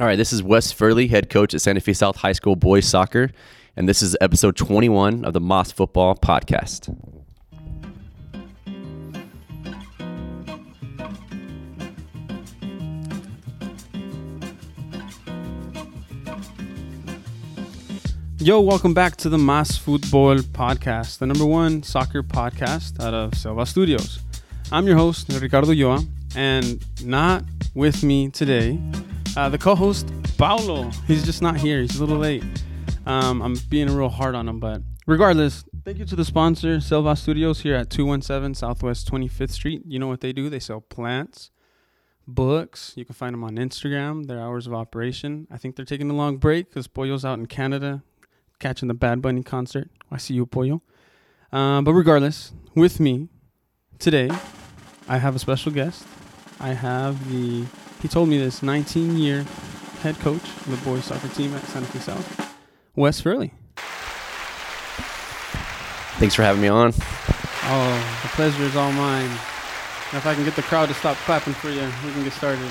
All right, this is Wes Furley, head coach at Santa Fe South High School boys soccer, and this is episode 21 of the Mas Football Podcast. Yo, welcome back to the Mas Football Podcast, the number one soccer podcast out of Selva Studios. I'm your host, Ricardo Yoa, and not with me today, uh, the co host, Paulo. He's just not here, he's a little late. Um, I'm being real hard on him, but regardless, thank you to the sponsor, Selva Studios, here at 217 Southwest 25th Street. You know what they do? They sell plants, books. You can find them on Instagram, their hours of operation. I think they're taking a long break because Pollo's out in Canada catching the Bad Bunny concert. I see you, Pollo. Um, but regardless, with me today, I have a special guest. I have the, he told me this, 19 year head coach of the boys soccer team at Santa Fe South, Wes Furley. Thanks for having me on. Oh, the pleasure is all mine. If I can get the crowd to stop clapping for you, we can get started.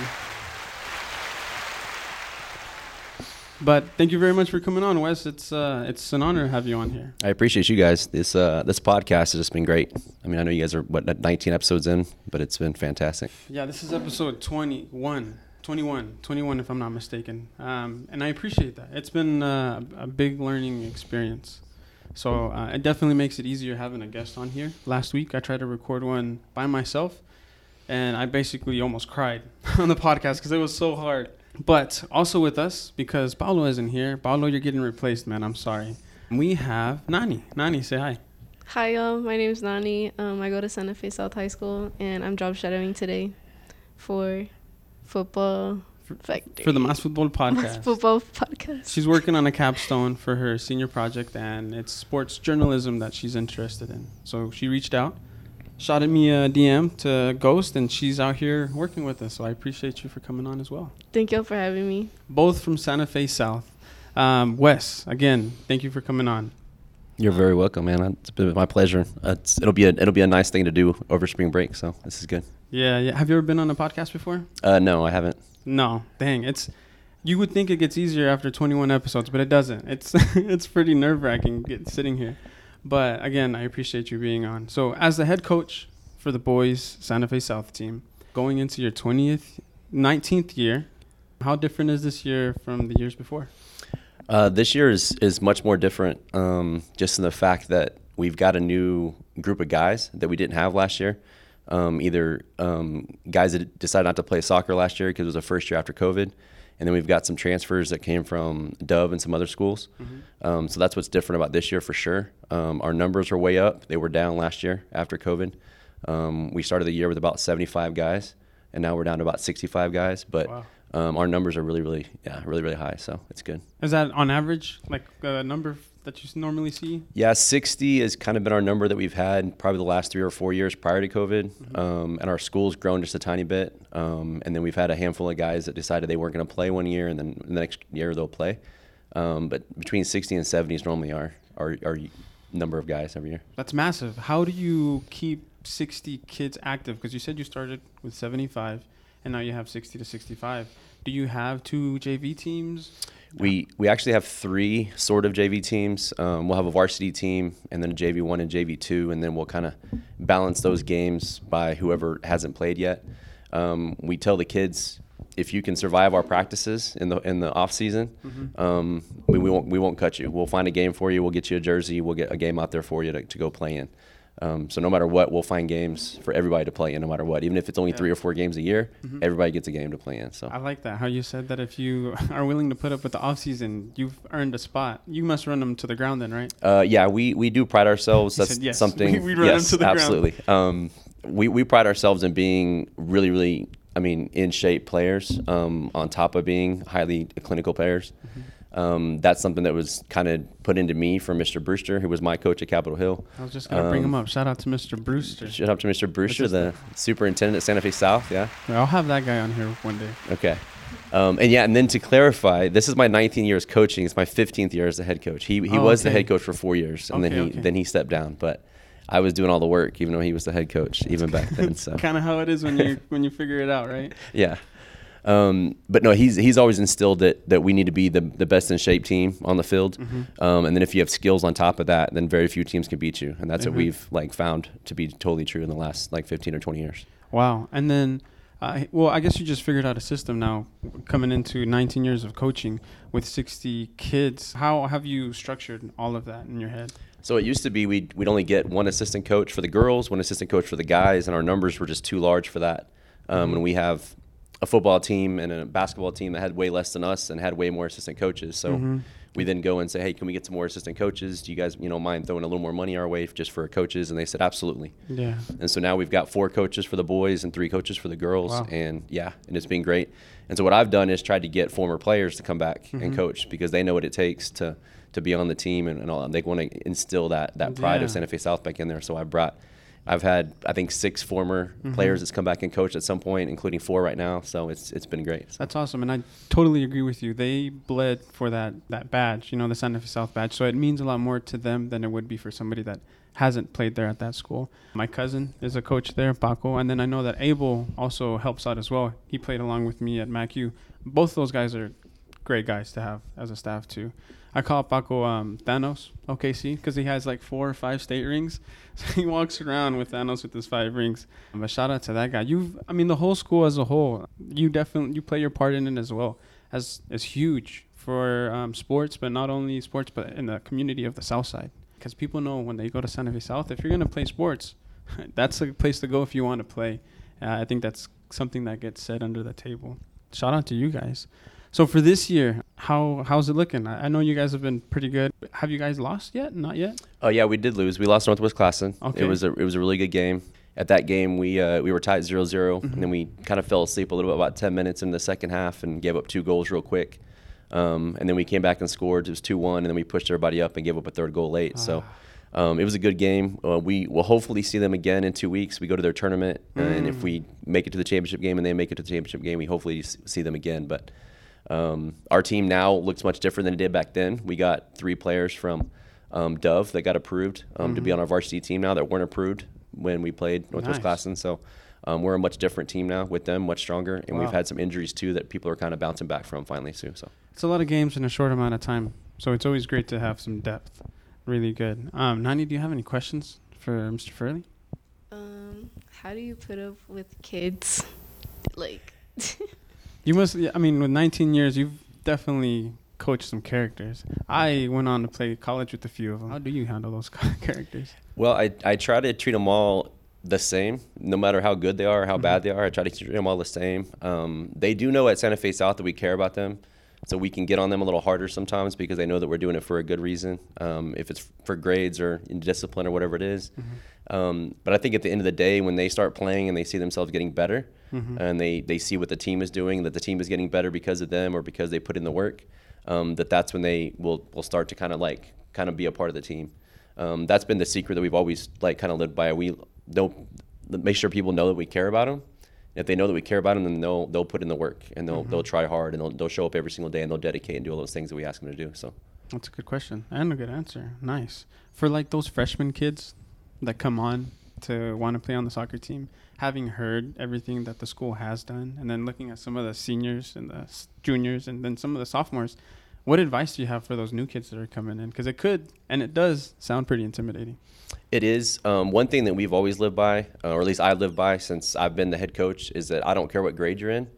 But thank you very much for coming on, Wes. It's uh, it's an honor to have you on here. I appreciate you guys. This uh, this podcast has just been great. I mean, I know you guys are what 19 episodes in, but it's been fantastic. Yeah, this is episode 21. 21, 21 if I'm not mistaken. Um, and I appreciate that. It's been uh, a big learning experience. So uh, it definitely makes it easier having a guest on here. Last week I tried to record one by myself, and I basically almost cried on the podcast because it was so hard. But also with us, because Paulo isn't here. Paulo, you're getting replaced, man. I'm sorry. We have Nani. Nani, say hi. Hi, y'all. My name's Nani. Um, I go to Santa Fe South High School, and I'm job shadowing today for football factory. For the Mas Football Podcast. football podcast. She's working on a capstone for her senior project, and it's sports journalism that she's interested in. So she reached out, shot at me a DM to Ghost, and she's out here working with us. So I appreciate you for coming on as well. Thank y'all for having me. Both from Santa Fe South. Um, Wes, again, thank you for coming on. You're very welcome, man. It's been my pleasure. It's, it'll be a it'll be a nice thing to do over spring break. So this is good. Yeah, yeah. Have you ever been on a podcast before? Uh, no, I haven't. No, dang. It's you would think it gets easier after 21 episodes, but it doesn't. It's it's pretty nerve wracking sitting here. But again, I appreciate you being on. So as the head coach for the boys Santa Fe South team, going into your 20th, 19th year, how different is this year from the years before? Uh, this year is is much more different, um, just in the fact that we've got a new group of guys that we didn't have last year. Um, either um, guys that decided not to play soccer last year because it was the first year after COVID, and then we've got some transfers that came from Dove and some other schools. Mm-hmm. Um, so that's what's different about this year for sure. Um, our numbers are way up; they were down last year after COVID. Um, we started the year with about 75 guys, and now we're down to about 65 guys. But Wow. um, our numbers are really, really, yeah, really, really high. So it's good. Is that on average like a number that you normally see? Yeah, 60 has kind of been our number that we've had probably the last three or four years prior to COVID. Um, and our school's grown just a tiny bit. Um, and then we've had a handful of guys that decided they weren't going to play one year and then the next year they'll play. Um, but between 60 and 70 is normally our, our, our number of guys every year. That's massive. How do you keep 60 kids active? Because you said you started with 75 and now you have 60 to 65. Do you have two JV teams? We we actually have three sort of JV teams. Um, we'll have a varsity team and then a JV one and JV two, and then we'll kind of balance those games by whoever hasn't played yet. Um, we tell the kids if you can survive our practices in the in the off season, um, we, we won't we won't cut you. We'll find a game for you. We'll get you a jersey. We'll get a game out there for you to, to go play in. Um, so no matter what, we'll find games for everybody to play in, no matter what. Even if it's only Yeah. three or four games a year, everybody gets a game to play in. So I like that. How you said that if you are willing to put up with the off season, you've earned a spot. You must run them to the ground then, right? Uh, yeah, we, we do pride ourselves. That's yes. something. We- we run yes, to the ground. absolutely. Um, we we pride ourselves in being really really. I mean, in shape players. Um, on top of being highly clinical players. Mm-hmm. Um, that's something that was kind of put into me from Mr. Brewster, who was my coach at Capitol Hill. I was just gonna bring Um, him up. Shout out to Mr. Brewster. Shout out to Mr. Brewster, the superintendent at Santa Fe South. Yeah. I'll have that guy on here one day. Okay. Um, and yeah, and then to clarify, this is my 19 years coaching. It's my 15th year as the head coach. He he Oh, was the head coach for four years, and then he okay. then he stepped down. But I was doing all the work, even though he was the head coach, even back then. So kind of how it is when you when you figure it out, right? yeah. Um, but no, he's he's always instilled that that we need to be the, the best in shape team on the field, Mm-hmm. um, and then if you have skills on top of that, then very few teams can beat you, and that's Mhm. what we've like found to be totally true in the last like 15 or 20 years. Wow. And then, uh, well, I guess you just figured out a system now coming into 19 years of coaching with 60 kids. How have you structured all of that in your head? So it used to be we'd, we'd only get one assistant coach for the girls, one assistant coach for the guys, and our numbers were just too large for that. Um, And we have a football team and a basketball team that had way less than us and had way more assistant coaches. So Mhm. we then go and say, hey, can we get some more assistant coaches? Do you guys, you know, mind throwing a little more money our way just for coaches? And they said, absolutely. Yeah. And so now we've got four coaches for the boys and three coaches for the girls. Wow. And yeah, and it's been great. And so what I've done is tried to get former players to come back Mm-hmm. and coach because they know what it takes to to be on the team and, and all. They want to instill that that pride Yeah. of Santa Fe South back in there. So I brought. I've had I think six former Mm-hmm. players that's come back and coached at some point, including four right now. So it's it's been great. So- That's awesome, and I totally agree with you. They bled for that that badge, you know, the Santa Fe South badge. So it means a lot more to them than it would be for somebody that hasn't played there at that school. My cousin is a coach there, Paco, and then I know that Abel also helps out as well. He played along with me at MacU. Both those guys are great guys to have as a staff too. I call Paco um, Thanos OKC because he has like four or five state rings. So he walks around with Thanos with his five rings. But shout out to that guy. You've, I mean, the whole school as a whole, you definitely you play your part in it as well. As is huge for um, sports, but not only sports, but in the community of the South Side. Because people know when they go to Santa Fe South, if you're gonna play sports, that's the place to go if you want to play. Uh, I think that's something that gets said under the table. Shout out to you guys. So for this year, how how's it looking? I, I know you guys have been pretty good. Have you guys lost yet? Not yet. Oh yeah, we did lose. We lost Northwest Classen. Okay. It was a it was a really good game. At that game, we uh, we were tied 0-0, Mm-hmm. and then we kind of fell asleep a little bit about ten minutes in the second half and gave up two goals real quick. Um, and then we came back and scored. It was two one, and then we pushed everybody up and gave up a third goal late. So. Ah. Um, it was a good game. Uh, we will hopefully see them again in two weeks. We go to their tournament, and Mm. if we make it to the championship game and they make it to the championship game, we hopefully see them again. But um, our team now looks much different than it did back then. We got three players from um, Dove that got approved um, to be on our varsity team now that weren't approved when we played Northwest Nice. Classen. So um, we're a much different team now with them, much stronger, and we've had some injuries too that people are kind of bouncing back from finally too. So. It's a lot of games in a short amount of time, so it's always great to have some depth. Really good. Um, Nani, do you have any questions for Mr. Furley? Um, how do you put up with kids? Like, You must. I mean, with 19 years, you've definitely coached some characters. I went on to play college with a few of them. How do you handle those characters? Well, I, I try to treat them all the same, no matter how good they are or how bad they are. I try to treat them all the same. Um, they do know at Santa Fe South that we care about them, so we can get on them a little harder sometimes because they know that we're doing it for a good reason. Um, if it's for grades or in discipline or whatever it is. Um, but I think at the end of the day, when they start playing and they see themselves getting better, and they, they see what the team is doing, that the team is getting better because of them or because they put in the work, um, that that's when they will will start to kind of like kind of be a part of the team. Um, that's been the secret that we've always like kind of lived by. We don't make sure people know that we care about them. If they know that we care about them, then they'll they'll put in the work and they'll they'll try hard and they'll they'll show up every single day and they'll dedicate and do all those things that we ask them to do. So. That's a good question and a good answer. Nice. For like those freshman kids that come on to want to play on the soccer team, having heard everything that the school has done, and then looking at some of the seniors and the juniors and then some of the sophomores, what advice do you have for those new kids that are coming in? Because it could and it does sound pretty intimidating. It is um, one thing that we've always lived by, uh, or at least I live by since I've been the head coach, is that I don't care what grade you're in.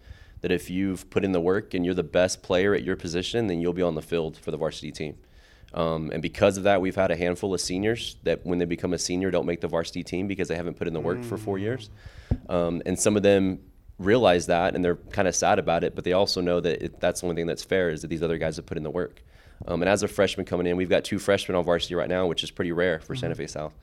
That if you've put in the work and you're the best player at your position, then you'll be on the field for the varsity team. Um, and because of that, we've had a handful of seniors that, when they become a senior, don't make the varsity team because they haven't put in the work for four years. Um, and some of them realize that and they're kind of sad about it, but they also know that it, that's the only thing that's fair is that these other guys have put in the work. Um, and as a freshman coming in, we've got two freshmen on varsity right now, which is pretty rare for Santa Fe South.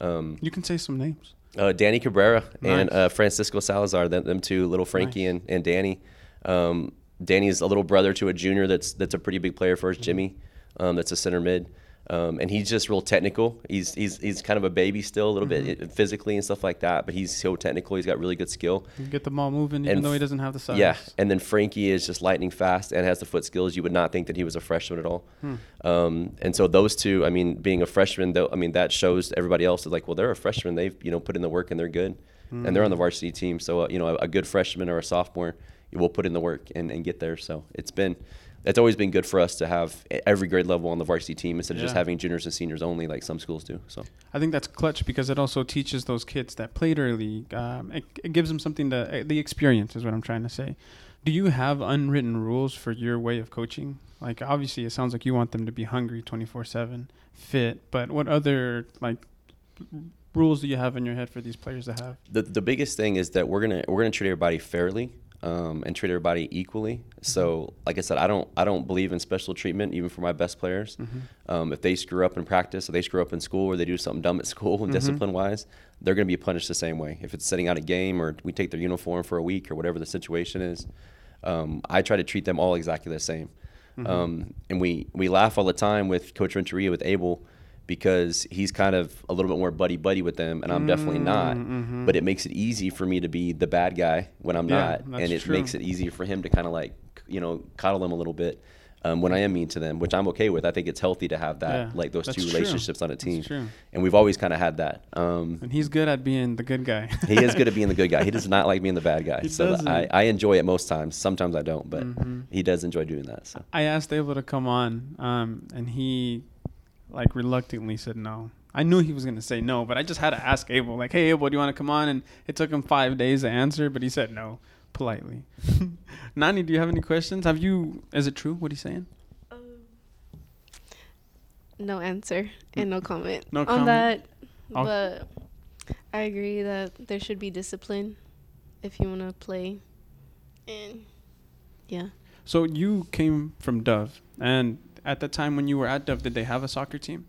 Um, You can say some names. uh, Danny Cabrera and uh, Francisco Salazar, them, them two, little Frankie Nice. and, and Danny. Um, Danny's a little brother to a junior that's that's a pretty big player for us, Jimmy. Um, that's a center mid, um, and he's just real technical. He's he's he's kind of a baby still, a little bit uh, physically and stuff like that, but he's so technical. He's got really good skill. You get the ball moving, even And though he doesn't have the size. Yeah, and then Frankie is just lightning fast and has the foot skills. You would not think that he was a freshman at all. Um, and so those two, I mean, being a freshman, though, I mean that shows everybody else is like, well, they're a freshman. They've you know put in the work and they're good, and they're on the varsity team. So uh, you know, a, a good freshman or a sophomore, we'll put in the work and, and get there. So it's been it's always been good for us to have every grade level on the varsity team instead of just having juniors and seniors only like some schools do. So I think that's clutch because it also teaches those kids that played early. Um, it, it gives them something to uh, the experience is what I'm trying to say. Do you have unwritten rules for your way of coaching? Like obviously, it sounds like you want them to be hungry 24/7, fit. But what other like rules do you have in your head for these players to have? the the biggest thing is that we're gonna we're gonna treat everybody fairly um, and treat everybody equally. So, like I said, I don't I don't believe in special treatment even for my best players. Um, if they screw up in practice, or they screw up in school, or they do something dumb at school, and discipline wise, they're gonna be punished the same way. If it's sitting out a game, or we take their uniform for a week, or whatever the situation is, um, I try to treat them all exactly the same. Um, and we we laugh all the time with Coach Renteria with Abel because he's kind of a little bit more buddy buddy with them, and I'm definitely not. But it makes it easy for me to be the bad guy when I'm Yeah, not, and it true. makes it easier for him to kind of like you know coddle them a little bit um, when I am mean to them, which I'm okay with. I think it's healthy to have that Yeah, like those two true. relationships on a team, and we've always kind of had that. Um, And he's good at being the good guy. he is good at being the good guy. He does not like being the bad guy. He so doesn't. I, I enjoy it most times. Sometimes I don't, but Mm-hmm. he does enjoy doing that. So. I asked Abel to come on, um, and he like reluctantly said no. I knew he was gonna say no, but I just had to ask Abel, like, "Hey, Abel, do you want to come on?" And it took him five days to answer, but he said no politely. Nani, do you have any questions? Have you? Is it true what he's saying? Um, No answer and no comment No on comment? that. I'll- But I agree that there should be discipline if you want to play. And yeah. So you came from Dove, and at the time when you were at Dove, did they have a soccer team?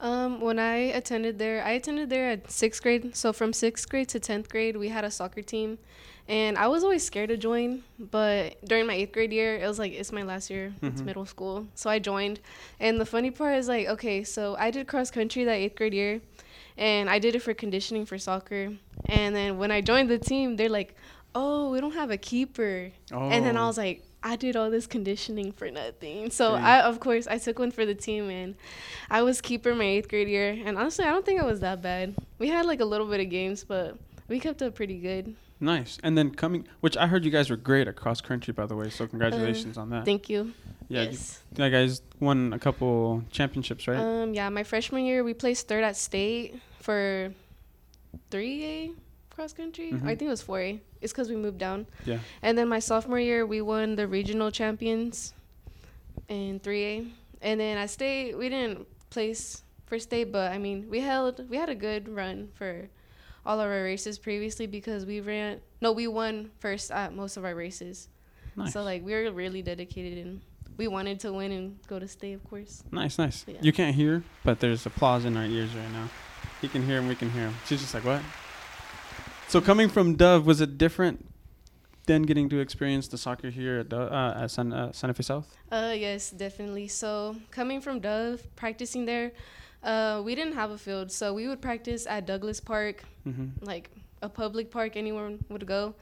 Um, when I attended there, I attended there at sixth grade. So from sixth grade to tenth grade, we had a soccer team, and I was always scared to join. But during my eighth grade year, it was like it's my last year. It's Mhm. middle school, so I joined. And the funny part is like, okay, so I did cross country that eighth grade year, and I did it for conditioning for soccer. And then when I joined the team, they're like, oh, we don't have a keeper. oh. And then I Oh. was like, I did all this conditioning for nothing. So Dang. I, of course, I took one for the team, and I was keeper my eighth grade year. And honestly, I don't think it was that bad. We had like a little bit of games, but we kept up pretty good. Nice. And then coming, which I heard you guys were great at cross country, by the way. So congratulations on that. Thank you. yeah, yes. you, you guys won a couple championships, right? Um. Yeah. My freshman year, we placed third at state for three A cross country. Mhm. I think it was four A. It's because we moved down. yeah. And then my sophomore year, we won the regional champions in 3A. And then at state, we didn't place for state, but I mean, we held, we had a good run for all of our races previously because we ran, no, we won first at most of our races. Nice. So like we were really dedicated and we wanted to win and go to state, of course. Nice, nice. Yeah. You can't hear, but there's applause in our ears right now. He can hear and we can hear him. She's just like, what? So coming from Dove, was it different than getting to experience the soccer here at, Dove, uh, at San, uh, Santa Fe South? Uh, yes, definitely. So coming from Dove, practicing there, uh, we didn't have a field, so we would practice at Douglas Park, Mm-hmm. like a public park anyone would go.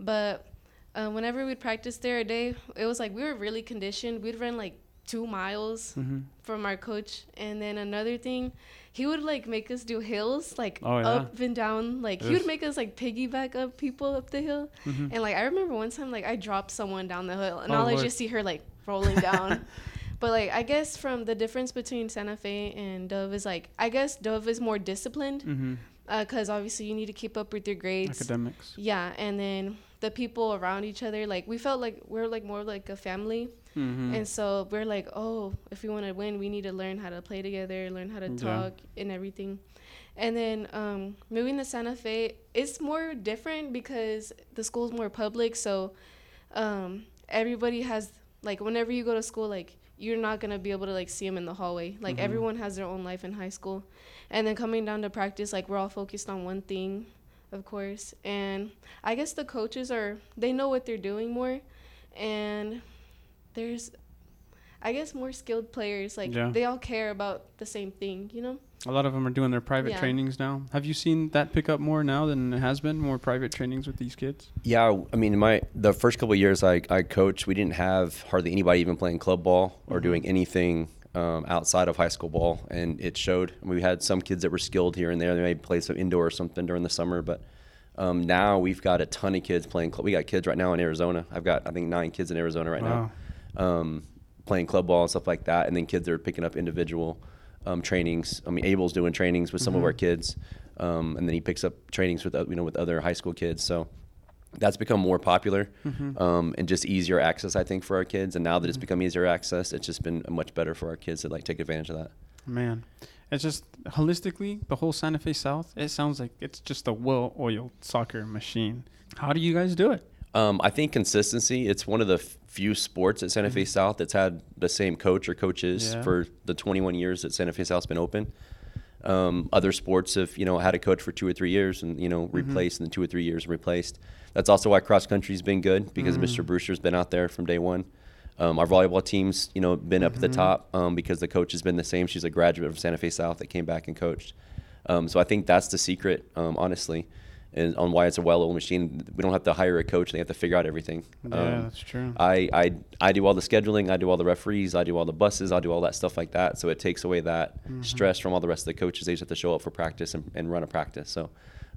But uh, whenever we'd practice there a day, it was like we were really conditioned. We'd run like two miles Mm-hmm. from our coach, and then another thing, he would like make us do hills, like Oh, yeah? up and down. Like he would make us like piggyback up people up the hill. Mm-hmm. And like I remember one time, like I dropped someone down the hill, and Oh, all I just see her like rolling down. but like I guess from the difference between Santa Fe and Dove is like I guess Dove is more disciplined Mm-hmm. because obviously you need to keep up with your grades. Academics. Yeah, and then the people around each other, like we felt like we're like more like a family, Mm-hmm. and so we're like, oh, if we want to win, we need to learn how to play together, learn how to Yeah. talk and everything. And then um, moving to Santa Fe, it's more different because the school's more public, so um, everybody has like whenever you go to school, like you're not gonna be able to like see them in the hallway. Like Mhm. everyone has their own life in high school, and then coming down to practice, like we're all focused on one thing, of course. And I guess the coaches are they know what they're doing more, and there's, I guess, more skilled players. Like Yeah. they all care about the same thing, you know. A lot of them are doing their private Yeah. trainings now. Have you seen that pick up more now than it has been? More private trainings with these kids? Yeah, I mean, my the first couple of years I, I coached, we didn't have hardly anybody even playing club ball or Mhm. doing anything um, outside of high school ball, and it showed. We had some kids that were skilled here and there; they may play some indoor or something during the summer, but Um, now we've got a ton of kids playing. Club. we got kids right now in Arizona. I've got I think nine kids in Arizona right Wow. now, um, playing club ball and stuff like that. And then kids are picking up individual um, trainings. I mean, Abel's doing trainings with some of our kids, um, and then he picks up trainings with you know with other high school kids. So that's become more popular um, and just easier access, I think, for our kids. And now that it's become easier access, it's just been much better for our kids to like take advantage of that. Man, it's just holistically the whole Santa Fe South. It sounds like it's just a well-oiled soccer machine. How do you guys do it? Um, I think consistency. It's one of the few sports at Santa Fe South that's had the same coach or coaches Yeah. for the 21 years that Santa Fe South's been open. Um, other sports have you know had a coach for two or three years and you know replaced and then two or three years replaced. That's also why cross country's been good because Mr. Brewster's been out there from day one. Um, our volleyball team's you know been up at the top um, because the coach has been the same. She's a graduate from Santa Fe South that came back and coached. Um, so I think that's the secret, um, honestly, is on why it's a well-oiled machine. We don't have to hire a coach; they have to figure out everything. Yeah, Um, that's true. I, I I do all the scheduling, I do all the referees, I do all the buses, I do all that stuff like that. So it takes away that Mm-hmm. stress from all the rest of the coaches. They just have to show up for practice and, and run a practice. So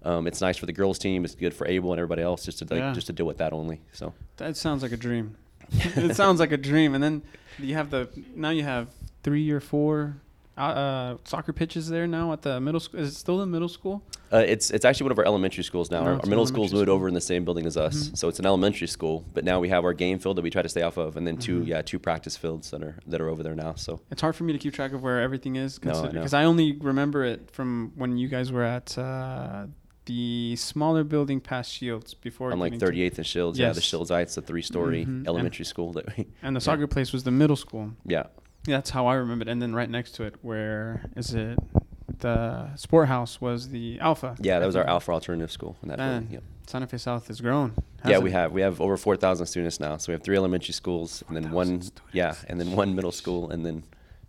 um, it's nice for the girls team. It's good for Abel and everybody else just to like, Yeah. just to deal with that only. So That sounds like a dream. it sounds like a dream. And then you have the now you have three or four uh, uh, soccer pitches there now at the middle school. Is it still the middle school? uh, it's it's actually one of our elementary schools now. Oh, our, our middle school's moved school. over in the same building as us, Mhm. so it's an elementary school. But now we have our game field that we try to stay off of, and then 2 Mhm. yeah two practice fields that are that are over there now. So It's hard for me to keep track of where everything is No, I because I only remember it from when you guys were at uh, the smaller building past Shields before. on like getting to- 38th and Shields, yeah, the Yes. Shields Heights, the three-story Mhm. elementary school that we and the soccer place was the middle school. yeah Yeah, that's how I remember it. And then right next to it, where is it? The sport house was the Alpha. yeah that was our alpha. Alternative School in that Man, building. Yep. Santa Fe South has grown. Yeah, hasn't we have we have over four thousand students now. So we have three elementary schools and then one students. yeah, and then one middle school and then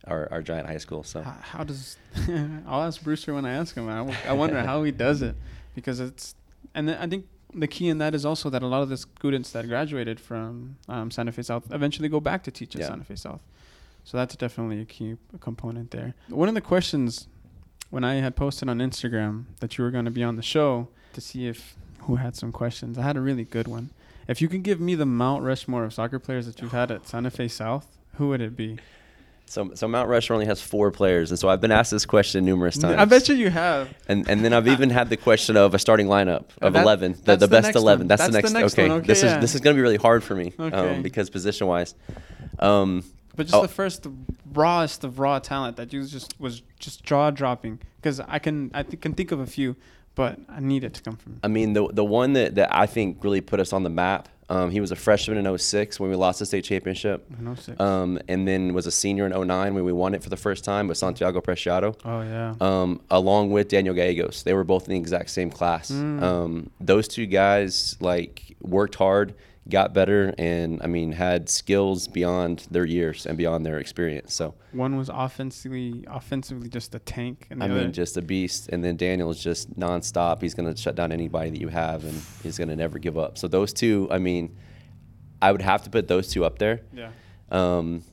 our, our giant high school. So How, how does I'll ask Brewster when I ask him. I wonder how he does it because it's and then I think the key in that is also that a lot of the students that graduated from um, Santa Fe South eventually go back to teach at Yeah. Santa Fe South. So that's definitely a key component there. One of the questions when I had posted on Instagram that you were going to be on the show to see if who had some questions, I had a really good one. If you could give me the Mount Rushmore of soccer players that you've had at Santa Fe South, who would it be? so so Mount Rushmore only has four players, and so I've been asked this question numerous times. I bet you you have. And and then I've even had the question of a starting lineup of That- eleven, the, the the best next eleven. That's, That's the the next. next okay, one. Okay, this yeah. is this is going to be really hard for me Okay. um, because position wise. Um, But just Oh. the first rawest of raw talent that you just was just jaw dropping because I can I th- can think of a few, but I need it to come from. I mean, the the one that, that I think really put us on the map. Um, he was a freshman in 06 when we lost the state championship. No six. Um, and then was a senior in 09 when we won it for the first time with Santiago Preciado. oh yeah. um, along with Daniel Gallegos. They were both in the exact same class. Mm. Um, those two guys like worked hard, got better, and I mean had skills beyond their years and beyond their experience. So One was offensively offensively just a tank, and I other, mean, just a beast. And then Daniel is just nonstop. He's going to shut down anybody that you have, and he's going to never give up. So those two, I mean, I would have to put those two up there. yeah. Um,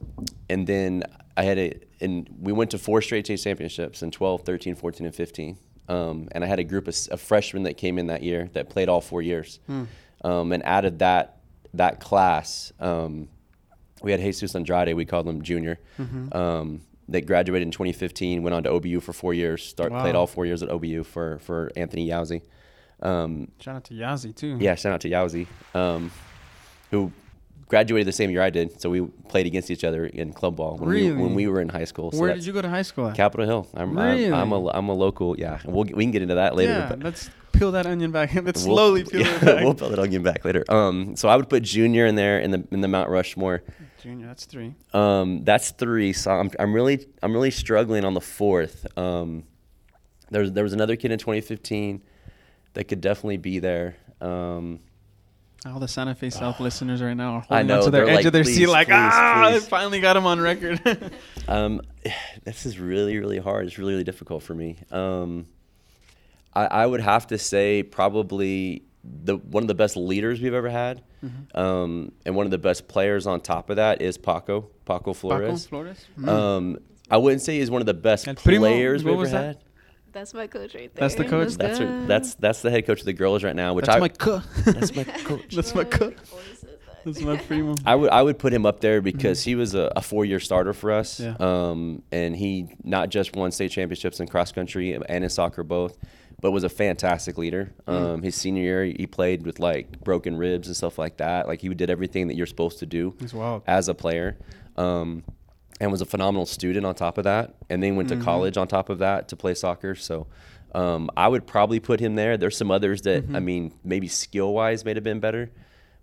and then I had a, and we went to four straight state championships in 12, 13, 14, and 15. Um, and I had a group of, of freshmen that came in that year that played all four years. Hmm. Um, and of that, that class, um, we had Jesus Andrade, we called him junior, Mm-hmm. um, that graduated in 2015, went on to OBU for four years, start, played all four years at OBU for, for Anthony Yauzi. Um, Shout out to Yazzie too. yeah, shout out to Yauzi, um, who graduated the same year I did. So we played against each other in club ball when, we, when we were in high school. So Where did you go to high school at? Capitol Hill. I'm, Really? I'm, I'm, a, I'm a local. Yeah, we'll, we can get into that later. yeah, but let's peel that onion back. let's we'll- slowly peel yeah, it back. we'll peel it onion back later. Um, so I would put Junior in there in the in the Mount Rushmore. Junior, that's three. Um, that's three. So I'm, I'm really I'm really struggling on the fourth. Um, there was there was another kid in 2015 that could definitely be there. Um, All the Santa Fe South listeners right now are holding know, onto their edge like, of their seat, like please, ah, please." I finally got him on record. Um, this is really, really hard. It's really, really difficult for me. Um, I, I would have to say probably the one of the best leaders we've ever had, Mm-hmm. um, and one of the best players on top of that is Paco Paco Flores. Paco Flores. Mm. Um, I wouldn't say he's one of the best El Primo, players what we've was ever that? had. That's my coach right there. That's the coach? That's her, that's that's the head coach of the girls right now. Which That's I my co- that's my coach. That's my co- Always says that. That's my primo. I would I would put him up there because he was a, a four year starter for us. Yeah. Um, and he not just won state championships in cross country and in soccer both, but was a fantastic leader. Um, his senior year he played with like broken ribs and stuff like that. Like he did everything that you're supposed to do as a player. Um, and was a phenomenal student on top of that, and then went to college on top of that to play soccer. So, um, I would probably put him there. There's some others that I mean, maybe skill wise, may have been better,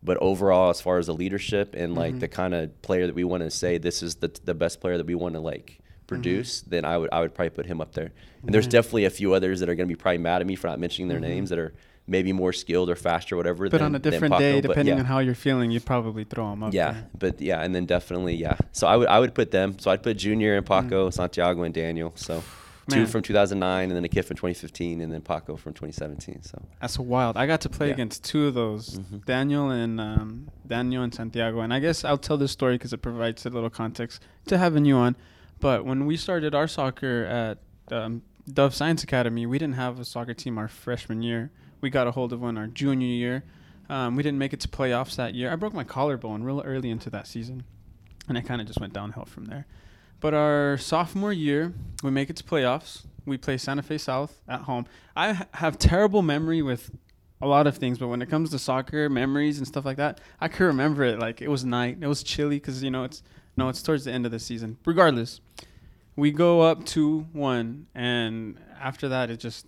but overall, as far as the leadership and like the kind of player that we want to say this is the the best player that we want to like produce, then I would I would probably put him up there. And there's definitely a few others that are going to be probably mad at me for not mentioning their names that are maybe more skilled or faster, or whatever. But than, on a different day, but depending yeah. on how you're feeling, you'd probably throw them up. Yeah, there. but yeah, and then definitely yeah. So I would I would put them. So I'd put Junior and Paco, Mm. Santiago and Daniel. So Man. two from 2009, and then a kid from 2015, and then Paco from 2017. So That's wild. I got to play Yeah. against two of those, Mhm. Daniel and um, Daniel and Santiago. And I guess I'll tell this story because it provides a little context to having you on. But when we started our soccer at um, Dove Science Academy, we didn't have a soccer team our freshman year. We got a hold of one our junior year. Um, we didn't make it to playoffs that year. I broke my collarbone real early into that season, and it kind of just went downhill from there. But our sophomore year, we make it to playoffs. We play Santa Fe South at home. I ha- have terrible memory with a lot of things, but when it comes to soccer memories and stuff like that, I can remember it like it was night. It was chilly because you know it's no, it's towards the end of the season. Regardless, we go up two one, and after that, it just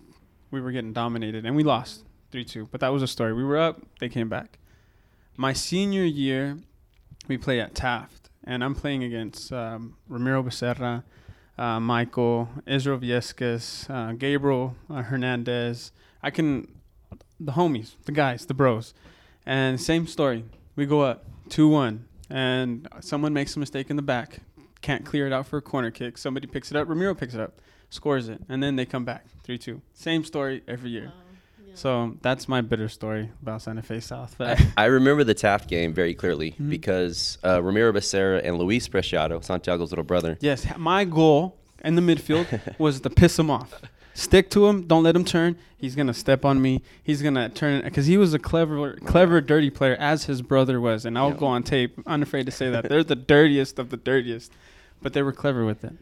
we were getting dominated, and we lost three two. But that was a story. We were up, they came back. My senior year, we play at Taft, and I'm playing against um, Ramiro Becerra, uh, Michael, Israel Viescas, uh, Gabriel uh, Hernandez. I can, the homies, the guys, the bros. And same story. We go up 2 1, and someone makes a mistake in the back. Can't clear it out for a corner kick. Somebody picks it up. Ramiro picks it up, scores it, and then they come back 3 2. Same story every year. Yeah. So that's my bitter story about Santa Fe South. But I, I remember the Taft game very clearly Mhm. because uh, Ramiro Becerra and Luis Preciado, Santiago's little brother, Yes, my goal in the midfield was to piss him off. Stick to him. Don't let him turn. He's gonna step on me. He's gonna turn because he was a clever, clever, dirty player as his brother was. And I'll Yeah. go on tape, I'm unafraid to say that they're the dirtiest of the dirtiest, but they were clever with it.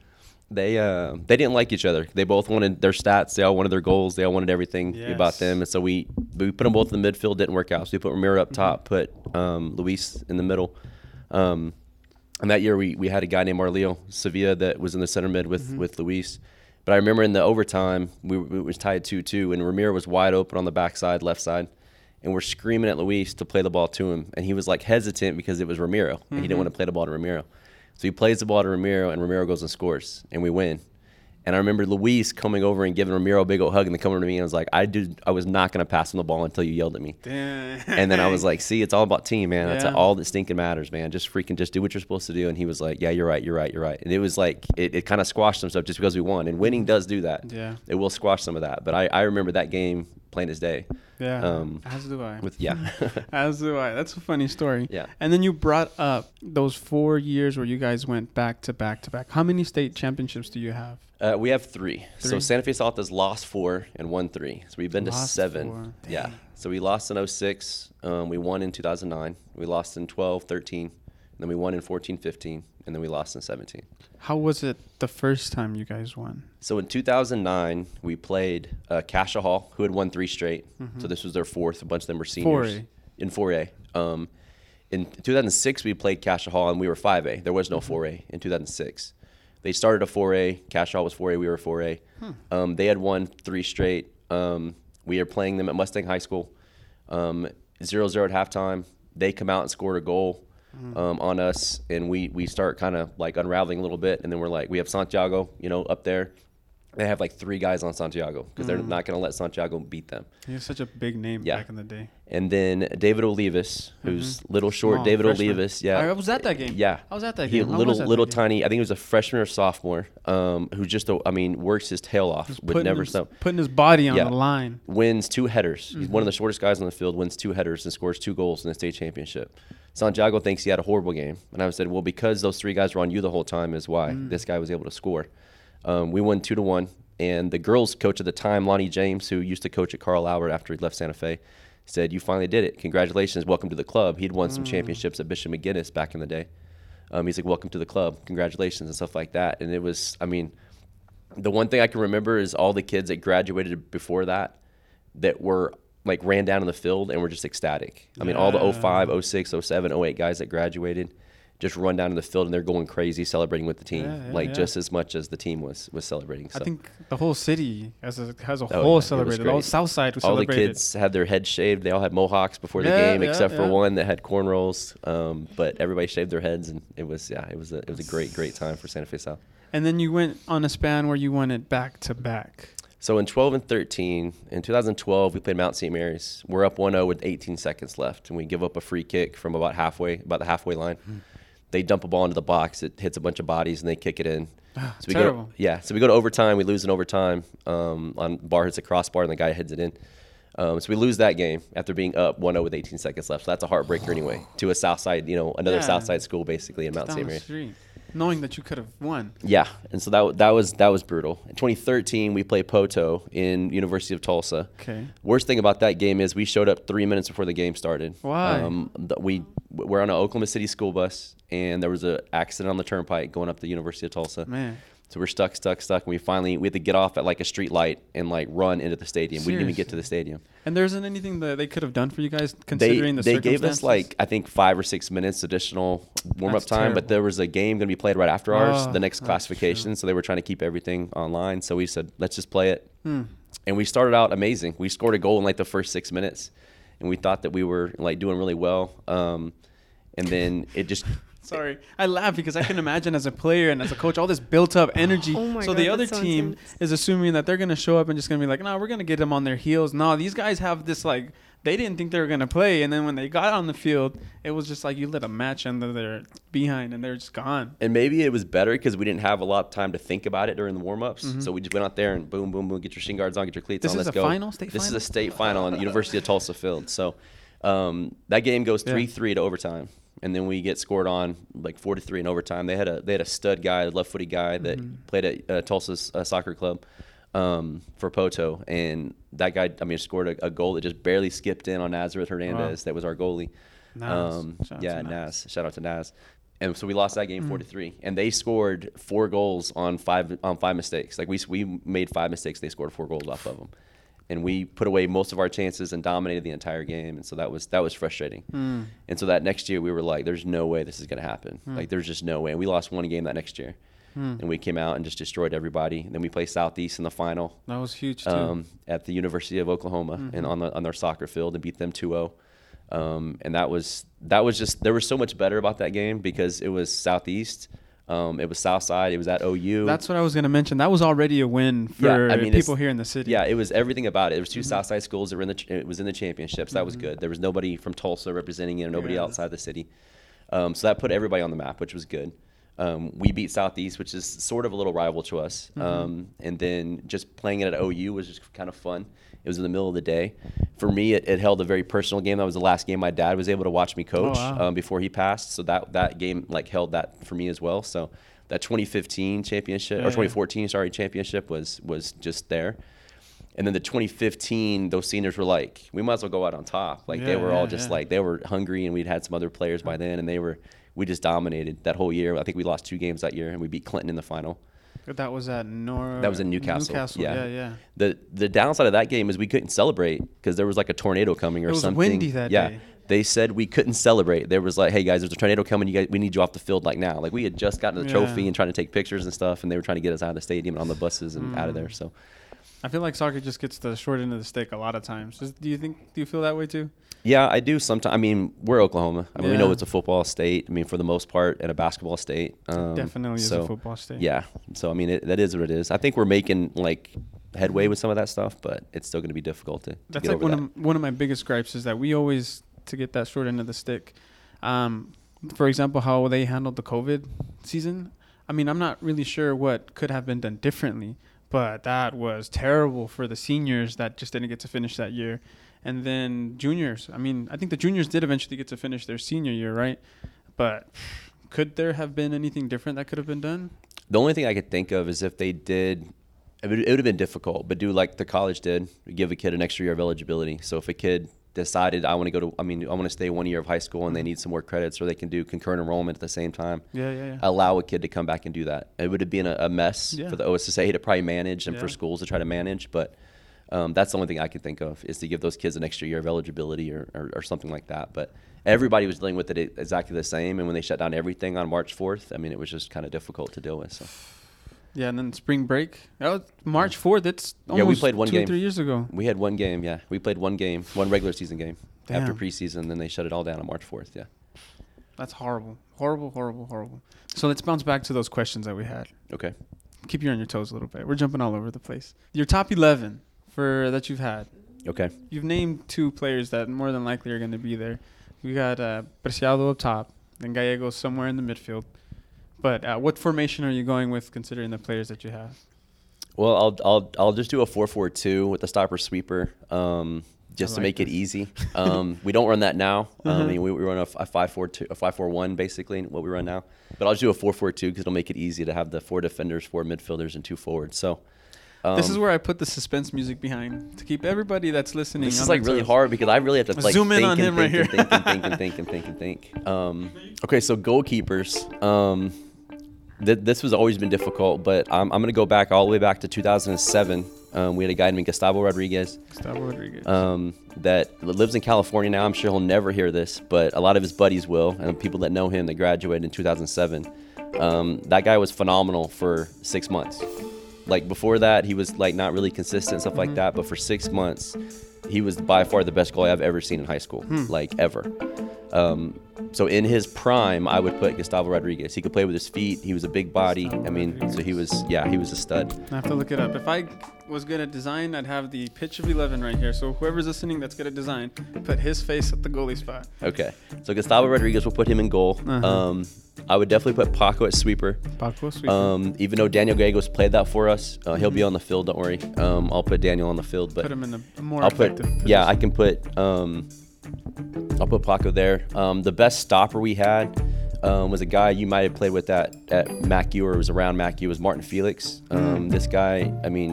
they uh, they didn't like each other. They both wanted their stats. They all wanted their goals. They all wanted everything about them. And so we we put them both in the midfield. Didn't work out. So we put Ramiro up top, put um, Luis in the middle. Um, and that year we, we had a guy named Marleo Sevilla that was in the center mid with, with Luis. But I remember in the overtime we, we was tied two two, and Ramiro was wide open on the backside, left side, and we're screaming at Luis to play the ball to him, and he was like hesitant because it was Ramiro, and he didn't mm-hmm. want to play the ball to Ramiro. So he plays the ball to Ramiro, and Ramiro goes and scores, and we win. And I remember Luis coming over and giving Ramiro a big old hug, and then coming to me and was like, "I did, I was not going to pass him the ball until you yelled at me." And then I was like, "See, it's all about team, man. That's Yeah. all that stinking matters, man. Just freaking, just do what you're supposed to do." And he was like, "Yeah, you're right, you're right, you're right." And it was like it, it kind of squashed some stuff just because we won, and winning does do that. Yeah. it will squash some of that. But I, I remember that game plain as day. yeah, um, as do I. With yeah, As do I. That's a funny story. yeah. And then you brought up those four years where you guys went back to back to back. How many state championships do you have? Uh, we have three. So Santa Fe South has lost four and won three. So we've been to seven. Yeah. So we lost in 06. Um, we won in 2009. We lost in 12, 13. And then we won in 14, 15. And then we lost in 17. How was it the first time you guys won? So in 2009, we played uh, Cascia Hall, who had won three straight. So this was their fourth. A bunch of them were seniors. 4A. In 4A. Um, in 2006, we played Cascia Hall, and we were 5A. There was no 4A in 2006. They started a 4A. Cascia Hall was 4A. We were 4A. Um, they had won three straight. Um, we are playing them at Mustang High School. Um, 0-0 at halftime. They come out and scored a goal um, on us, and we we start kind of like unraveling a little bit, and then we're like, we have Santiago, you know, up there. They have like three guys on Santiago because they're not going to let Santiago beat them. He was such a big name Yeah. back in the day. And then David Olivas, who's little short Small David freshman. Olivas, yeah, I was at that game. yeah, I was at that he, game. I little was little that game. tiny. I think he was a freshman or sophomore, um, who just I mean works his tail off, would never his, stop. putting his body on Yeah. the line. Wins two headers. He's Mm-hmm. one of the shortest guys on the field. Wins two headers and scores two goals in the state championship. Santiago thinks he had a horrible game, and I said, well, because those three guys were on you the whole time is why Mm. this guy was able to score. Um, we won two to one. And the girls coach at the time, Lonnie James, who used to coach at Carl Albert after he left Santa Fe, said, "You finally did it. Congratulations. Welcome to the club." He'd won some championships at Bishop McGuinness back in the day. Um, he's like, "Welcome to the club. Congratulations," and stuff like that. And it was, I mean, the one thing I can remember is all the kids that graduated before that that were like ran down in the field and were just ecstatic. I mean, all the 05, 06, 07, 08 guys that graduated just run down in the field and they're going crazy celebrating with the team, Yeah, yeah, like yeah. just as much as the team was was celebrating. So I think the whole city as a, as a Oh, whole celebrated. All great. South Side was all the kids had their heads shaved. They all had mohawks before the game, except for one that had cornrows. Um, but everybody shaved their heads, and it was yeah, it was a it was a great great time for Santa Fe South. And then you went on a span where you won it back to back. So in 12 and 13, in 2012, we played Mount St. Mary's. We're up 1-0 with 18 seconds left, and we give up a free kick from about halfway, about the halfway line. Hmm. They dump a ball into the box. It hits a bunch of bodies, and they kick it in. So we Ah, Terrible. go, yeah. So we go to overtime. We lose in overtime. Um, on bar hits a crossbar, and the guy heads it in. Um, so we lose that game after being up 1-0 with 18 seconds left. So that's a heartbreaker anyway. To a Southside, you know, another Yeah. Southside school basically in Mount St. street, knowing that you could have won. Yeah, and so that that was that was brutal. In 2013, we played Poteau in University of Tulsa. Okay. Worst thing about that game is we showed up three minutes before the game started. Why? Um, we we're on an Oklahoma City school bus, and there was an accident on the turnpike going up to the University of Tulsa. Man. So we're stuck, stuck, stuck, and we finally we had to get off at like a street light and like run into the stadium. We didn't even get to the stadium. And there isn't anything that they could have done for you guys They considering the they gave us like I think five or six minutes additional warm up time, but there was a game going to be played right after ours, Oh, the next classification. So they were trying to keep everything online. So we said, let's just play it. Hmm. And we started out amazing. We scored a goal in like the first six minutes, and we thought that we were like doing really well. Um, and then it just Sorry, I laugh because I can imagine as a player and as a coach all this built up energy. Oh my so God, the other so team intense. is assuming that they're gonna show up and just gonna be like, no, we're gonna get them on their heels. No, these guys have this like they didn't think they were gonna play, and then when they got on the field, it was just like you lit a match under their behind and they're just gone. and maybe it was better because we didn't have a lot of time to think about it during the warm ups. So we just went out there and boom, boom, boom, get your shin guards on, get your cleats This on, let's a go. final? State this final? is a state final on the University of Tulsa field. So um, that game goes Yeah. three three to overtime, and then we get scored on like four to three in overtime. They had a they had a stud guy, a left footed guy that Mm-hmm. played at uh, Tulsa's uh, soccer club. Um, for Poteau, and that guy, I mean, scored a, a goal that just barely skipped in on Nazareth Hernandez. That was our goalie. Um, yeah, Naz. Naz. Shout out to Naz. And so we lost that game Mm. four to three, and they scored four goals on five on five mistakes. Like we we made five mistakes, they scored four goals off of them, and we put away most of our chances and dominated the entire game. And so that was that was frustrating. Mm. And so that next year we were like, "There's no way this is going to happen. Mm. Like there's just no way." And we lost one game that next year, and we came out and just destroyed everybody. And then we played Southeast in the final That was huge too. um, at the University of Oklahoma Mm-hmm. and on the on their soccer field and beat them 2-0. Um, and that was that was just there was so much better about that game because it was southeast, um, it was south side, it was at OU. That's what I was gonna mention. That was already a win for Yeah, I mean, people here in the city. yeah, it was everything about it. There was Mm-hmm. 2 south side schools that were in the ch- it was in the championships. That was good. There was nobody from Tulsa representing it, or nobody outside the city. Um, so that put everybody on the map, which was good. Um, we beat Southeast, which is sort of a little rival to us. Mm-hmm. Um, and then just playing it at OU was just kind of fun. It was in the middle of the day. For me, it, it held a very personal game. That was the last game my dad was able to watch me coach Oh, wow. um, before he passed. So that that game like held that for me as well. So that 2015 championship Yeah, or yeah. 2014 sorry championship was was just there. And then the 2015, those seniors were like, we might as well go out on top. Like they Yeah, were all just yeah. like they were hungry, and we'd had some other players by then, and they were we just dominated that whole year. I think we lost two games that year, and we beat Clinton in the final. That was at Nor. That was in Newcastle. Newcastle. Yeah. Yeah, yeah. The the downside of that game is we couldn't celebrate because there was like a tornado coming or something. It was something. windy that yeah. day. They said we couldn't celebrate. There was like, hey guys, there's a tornado coming. You guys, we need you off the field like now. Like we had just gotten the trophy and trying to take pictures and stuff, and they were trying to get us out of the stadium and on the buses and out of Mm. there. So I feel like soccer just gets the short end of the stick a lot of times. Just- do you think? Do you feel that way too? Yeah, I do sometimes. I mean, we're Oklahoma. I mean, we know it's a football state. I mean, for the most part, and a basketball state. Um, Definitely is a football state. Yeah. So I mean, it, that is what it is. I think we're making like headway with some of that stuff, but it's still going to be difficult to, to That's like one that. of one of my biggest gripes is that we always to get that short end of the stick. Um, for example, how they handled the COVID season. I mean, I'm not really sure what could have been done differently, but that was terrible for the seniors that just didn't get to finish that year. And then juniors. I mean, I think the juniors did eventually get to finish their senior year, right? But could there have been anything different that could have been done? The only thing I could think of is if they did it would, it would have been difficult, but do like the college did, give a kid an extra year of eligibility. So if a kid decided I want to go to, I mean, I want to stay one year of high school and they need some more credits, or they can do concurrent enrollment at the same time. Yeah, yeah, yeah. Allow a kid to come back and do that. It would have been a, a mess Yeah. for the OSSA to probably manage and for schools to try to manage, but. Um, that's the only thing I can think of is to give those kids an extra year of eligibility or, or, or something like that. But everybody was dealing with it exactly the same. And when they shut down everything on March 4th, I mean, it was just kind of difficult to deal with. So. Yeah, and then spring break. That was March fourth. It's Yeah, we played one two, game. three years ago. We had one game, yeah. We played one game, one regular season game after preseason, then they shut it all down on March 4th, yeah. That's horrible, horrible, horrible, horrible. So let's bounce back to those questions that we had. Okay. Keep you on your toes a little bit. We're jumping all over the place. Your top eleven for that you've had. Okay. You've named two players that more than likely are going to be there. We got uh, Preciado up top, then Gallegos somewhere in the midfield. But uh, what formation are you going with, considering the players that you have? Well, I'll I'll I'll just do a 4-4-2 with the stopper sweeper, um, just I to like make it easy. Um, we don't run that now. Uh-huh. I mean, we, we run a, f- a 5-4-2, a 5-4-1 basically, what we run now. But I'll just do a 4-4-2 because it'll make it easy to have the four defenders, four midfielders, and two forwards. So um, this is where I put the suspense music behind to keep everybody that's listening. This is like really toes. hard because I really have to like Zoom in think on and him right think here. and think and think and think and think and think. Um, okay, so goalkeepers. Um, th- this has always been difficult, but I'm, I'm going to go back all the way back to 2007. Um, we had a guy named Gustavo Rodriguez Gustavo Rodriguez. um, that lives in California now. I'm sure he'll never hear this, but a lot of his buddies will, and people that know him that graduated in 2007. Um, that guy was phenomenal for six months. Like before that, he was like not really consistent stuff like that. But for six months, he was by far the best goalie I've ever seen in high school, like ever. Um, so in his prime, I would put Gustavo Rodriguez. He could play with his feet. He was a big body. I mean, so he was yeah, he was a stud. I have to look it up. If I was good at design, I'd have the pitch of 11 right here. So whoever's listening that's good at design, put his face at the goalie spot. Okay, so Gustavo Rodriguez will put him in goal. Uh-huh. Um, I would definitely put Paco at sweeper. Paco, sweet. Um, even though Daniel Gallegos played that for us, uh, he'll be on the field. Don't worry. Um, I'll put Daniel on the field, but put him in a more I'll put effective yeah, I can put um, I'll put Paco there. Um, the best stopper we had um, was a guy you might have played with at at MacU or was around MacU was Martin Felix. Um, this guy, I mean,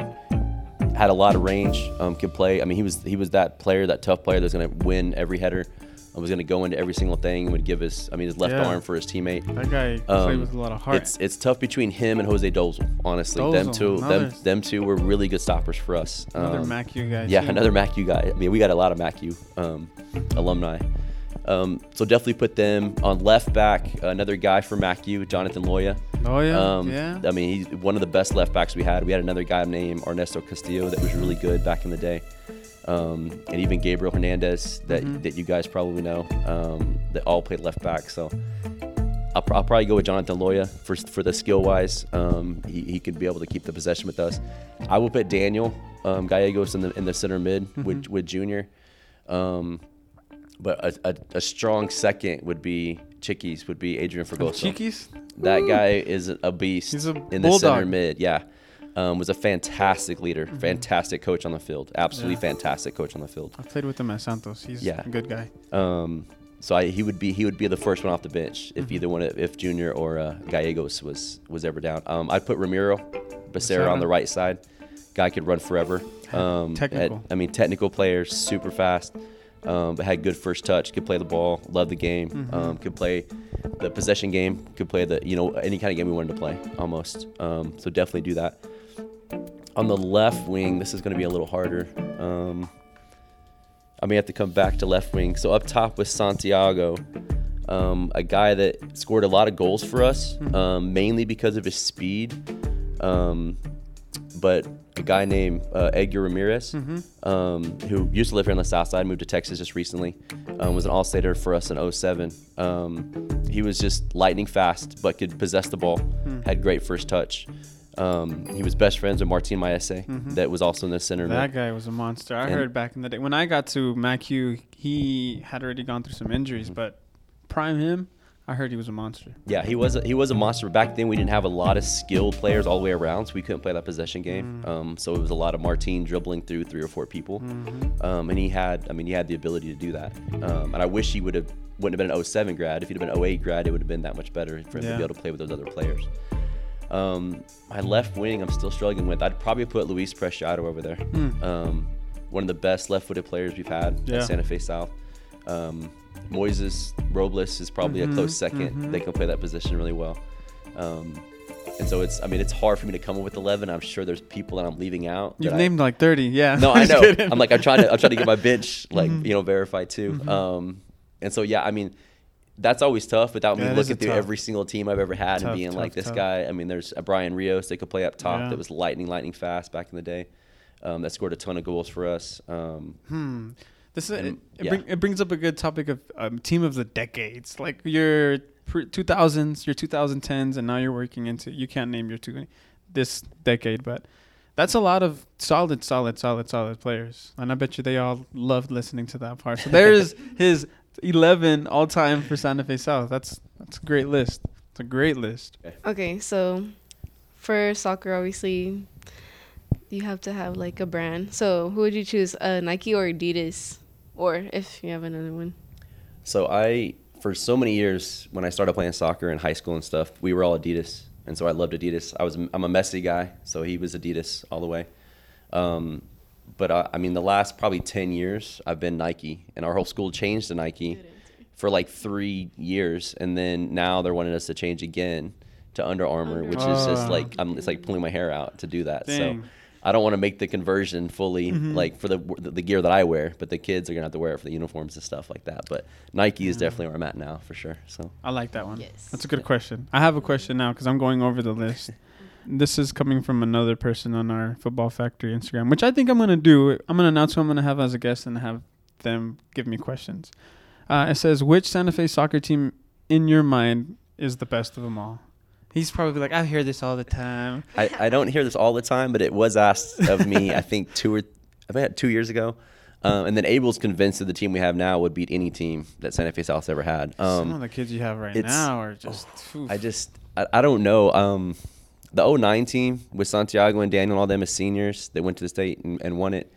had a lot of range. Um, could play. I mean, he was he was that player, that tough player that's gonna win every header. I was gonna go into every single thing and would give his I mean his left Yeah. arm for his teammate. That guy played Um, with a lot of heart. It's it's tough between him and Jose Dozel. Honestly, them Dozel, two, them another- them two were really good stoppers for us. Another Um, MacU guy. Yeah, too. another MacU guy. I mean, we got a lot of MacU um, alumni. Um, so definitely put them on left back. Another guy for MacU, Jonathan Loya. Oh yeah, Um, yeah. I mean, he's one of the best left backs we had. We had another guy named Ernesto Castillo that was really good back in the day. Um, and even Gabriel Hernandez that, Mhm. that you guys probably know um, that all played left back. So I'll, I'll probably go with Jonathan Loya for, for the skill wise. Um, he, he could be able to keep the possession with us. I will put Daniel um, Gallegos in the in the center mid with with Junior. Um, but a, a, a strong second would be Chickies would be Adrian Fragoso. Cheekies. That guy is a beast He's a in the center bulldog. mid. Yeah. Um, was a fantastic leader, fantastic coach on the field. Absolutely Mm-hmm. Yeah. fantastic coach on the field. I played with him at Santos. He's Yeah. a good guy. Um, so I, he would be he would be the first one off the bench if Mm-hmm. either one of- if Junior or uh, Gallegos was was ever down. Um, I'd put Ramiro Becerra on the right side. Guy could run forever. Um, had- Technical. I mean, technical player, super fast. Um, but had good first touch. Could play the ball. Loved the game. Mm-hmm. Um, could play the possession game. Could play the you know any kind of game we wanted to play almost. Um, so definitely do that. On the left wing, this is going to be a little harder. Um, I may have to come back to left wing. So up top with Santiago, um, a guy that scored a lot of goals for us, um, mainly because of his speed. Um, but a guy named uh, Edgar Ramirez, um, who used to live here on the south side, moved to Texas just recently, um, was an all-stater for us in 07. Um, he was just lightning fast, but could possess the ball, had great first touch. Um, he was best friends with Martin Maese, that was also in the center. That guy was a monster. I And- heard back in the day when I got to MacU, he had already gone through some injuries, but prime him, I heard he was a monster. Yeah, he was a, he was a monster. Back then, we didn't have a lot of skilled players all the way around, so we couldn't play that possession game. Um, so it was a lot of Martine dribbling through three or four people, um, and he had, I mean, he had the ability to do that. Um, and I wish he would have wouldn't have been an 07 grad. If he'd have been an 08 grad, it would have been that much better for him to be able to play with those other players. Um, my left wing, I'm still struggling with. I'd probably put Luis Preciado over there. Um, one of the best left-footed players we've had Hmm. Yeah. at Santa Fe South. Um, Moises Robles is probably a close 2nd They can play that position really well. Um, and so it's, I mean, it's hard for me to come up with 11. I'm sure there's people that I'm leaving out. You've that I- named like 30. Yeah. no, I know. I'm like I'm trying to I'm trying to get my bench like Mm-hmm. you know verified too. Um, and so yeah, I mean, that's always tough without me Yeah, it looking through tough- every single team I've ever had tough, and being tough, like this guy. I mean, there's a Brian Rios that could play up top Yeah. that was lightning, lightning fast back in the day. Um, that scored a ton of goals for us. Um, Hmm. This is, it, And- it, yeah. bring, it brings up a good topic of um, team of the decades. Like your 2000s, your 2010s, and now you're working into. You can't name your two this decade, but that's a lot of solid, solid, solid, solid players. And I bet you they all loved listening to that part. So there's his 11 all time for Santa Fe South. That's that's a great list. It's a great list. Okay, so for soccer, obviously, you have to have like a brand. So who would you choose, uh, Nike or Adidas, or if you have another one? so I for so many years when I started playing soccer in high school and stuff, we were all Adidas, and so I loved Adidas. I was I'm a Messi guy, so he was Adidas all the way. Um, but I, I mean, the last probably ten years, I've been Nike, and our whole school changed to Nike for like three years, and then now they're wanting us to change again to Under Armour, Under which is just like I'm, it's like pulling my hair out to do that. Dang. So I don't want to make the conversion fully mm-hmm. like for the, the the gear that I wear, but the kids are gonna have to wear it for the uniforms and stuff like that. But Nike is mm. definitely where I'm at now for sure. So I like that one. Yes. That's a good question. I have a question now because I'm going over the list. this is coming from another person on our Futbol Factory Instagram, which I think I'm going to do. I'm going to announce who I'm going to have as a guest and have them give me questions. Uh, it says, which Santa Fe soccer team in your mind is the best of them all? He's probably like, I hear this all the time. I, I don't hear this all the time, but it was asked of me. I think two or I think two years ago. Um, and then Abel's convinced that the team we have now would beat any team that Santa Fe South's ever had. Some of Um, the kids you have right now are just. oof. I just I, I don't know. Um, the 09 team with Santiago and Daniel and all them as seniors that went to the state and, and won it.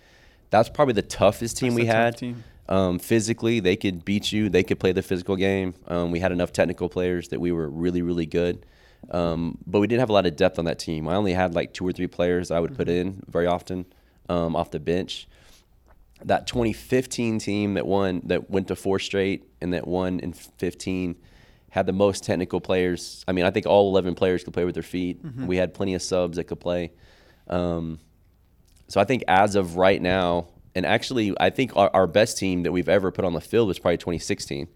That's probably the toughest team That's we had. team. Um, physically, they could beat you. They could play the physical game. Um, we had enough technical players that we were really, really good. Um, but we didn't have a lot of depth on that team. I only had like two or three players I would put in very often um, off the bench. That 2015 team that won, that went to four straight and that won in 15, had the most technical players. I mean, I think all 11 players could play with their feet. We had plenty of subs that could play. Um, so I think as of right now, and actually, I think our, our best team that we've ever put on the field was probably 2016,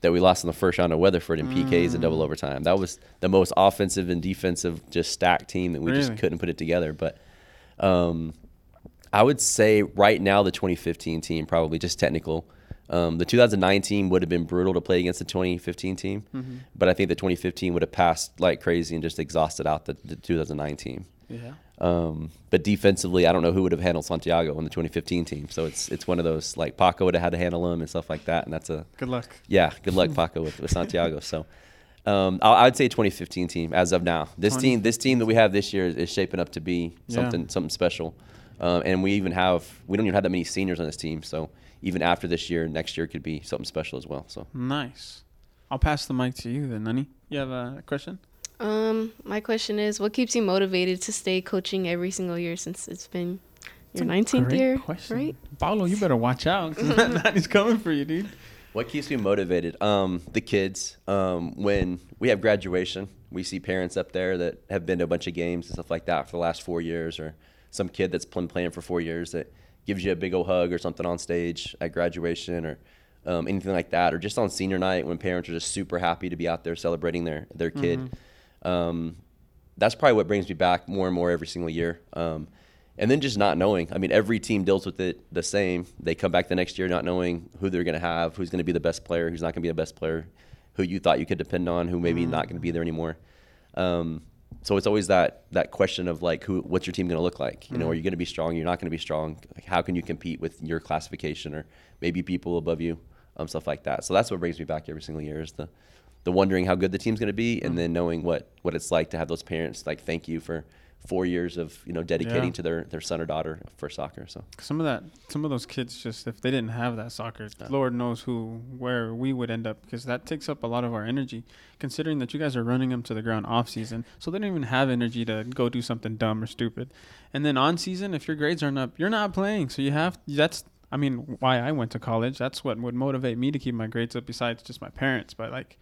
that we lost in the first round of Weatherford in PKs and double overtime. That was the most offensive and defensive, just stacked team that we just couldn't put it together. But um, I would say right now the 2015 team probably just technical. Um, the 2009 team would have been brutal to play against the 2015 team, Mm-hmm. but I think the 2015 would have passed like crazy and just exhausted out the, the 2009 team. Yeah. Um, but defensively, I don't know who would have handled Santiago on the 2015 team. So it's it's one of those like Paco would have had to handle him and stuff like that. And that's a Good luck. yeah, good luck Paco with, with Santiago. So um, I, I'd say 2015 team as of now. This team this team that we have this year is, is shaping up to be Yeah. something something special. Um, and we even have we don't even have that many seniors on this team. So even after this year, next year could be something special as well. So Nice. I'll pass the mic to you then, Nani. You have a question? Um, my question is, what keeps you motivated to stay coaching every single year since it's been your That's a 19th great year, question. right? Paulo, you better watch out. 'cause Nani's coming for you, dude. What keeps me motivated? Um, the kids. Um, when we have graduation, we see parents up there that have been to a bunch of games and stuff like that for the last four years, or some kid that's been playing for four years that gives you a big old hug or something on stage at graduation or um, anything like that, or just on senior night when parents are just super happy to be out there celebrating their their kid. Um, that's probably what brings me back more and more every single year. Um, and then just not knowing. I mean, every team deals with it the same. They come back the next year not knowing who they're going to have, who's going to be the best player, who's not going to be the best player, who you thought you could depend on, who maybe not going to be there anymore. Um, so it's always that that question of like, who, what's your team going to look like? You know, are you going to be strong? You're not going to be strong. Like, how can you compete with your classification or maybe people above you, um, stuff like that. So that's what brings me back every single year is the the wondering how good the team's going to be, and then knowing what what it's like to have those parents like thank you for four years of you know dedicating Yeah. to their their son or daughter for soccer. So Some of that, some of those kids, just if they didn't have that soccer, Yeah. Lord knows who, where we would end up, because that takes up a lot of our energy. Considering that you guys are running them to the ground off season, so they don't even have energy to go do something dumb or stupid. And then on season, if your grades aren't up, you're not playing. So you have that's, I mean, why I went to college. That's what would motivate me to keep my grades up. Besides just my parents, but like,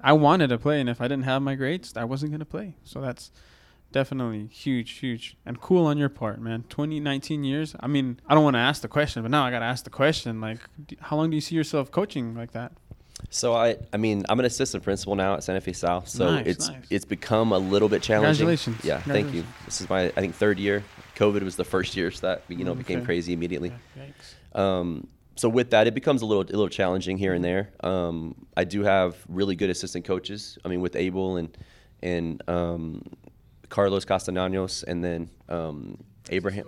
I wanted to play, and if I didn't have my grades, I wasn't gonna play. So that's definitely huge, huge, and cool on your part, man. 20, 19 years. I mean, I don't want to ask the question, but now I got to ask the question. Like, d- how long do you see yourself coaching like that? So I, I mean, I'm an assistant principal now at Santa Fe South. So Nice, it's nice. it's become a little bit challenging. Congratulations. Yeah, thank you. This is my I think third year. COVID was the first year, so that you know became crazy immediately. Yeah. Um, so with that, it becomes a little a little challenging here and there. Um, I do have really good assistant coaches. I mean, with Abel and and um, Carlos Castellanos, and then um, Abraham,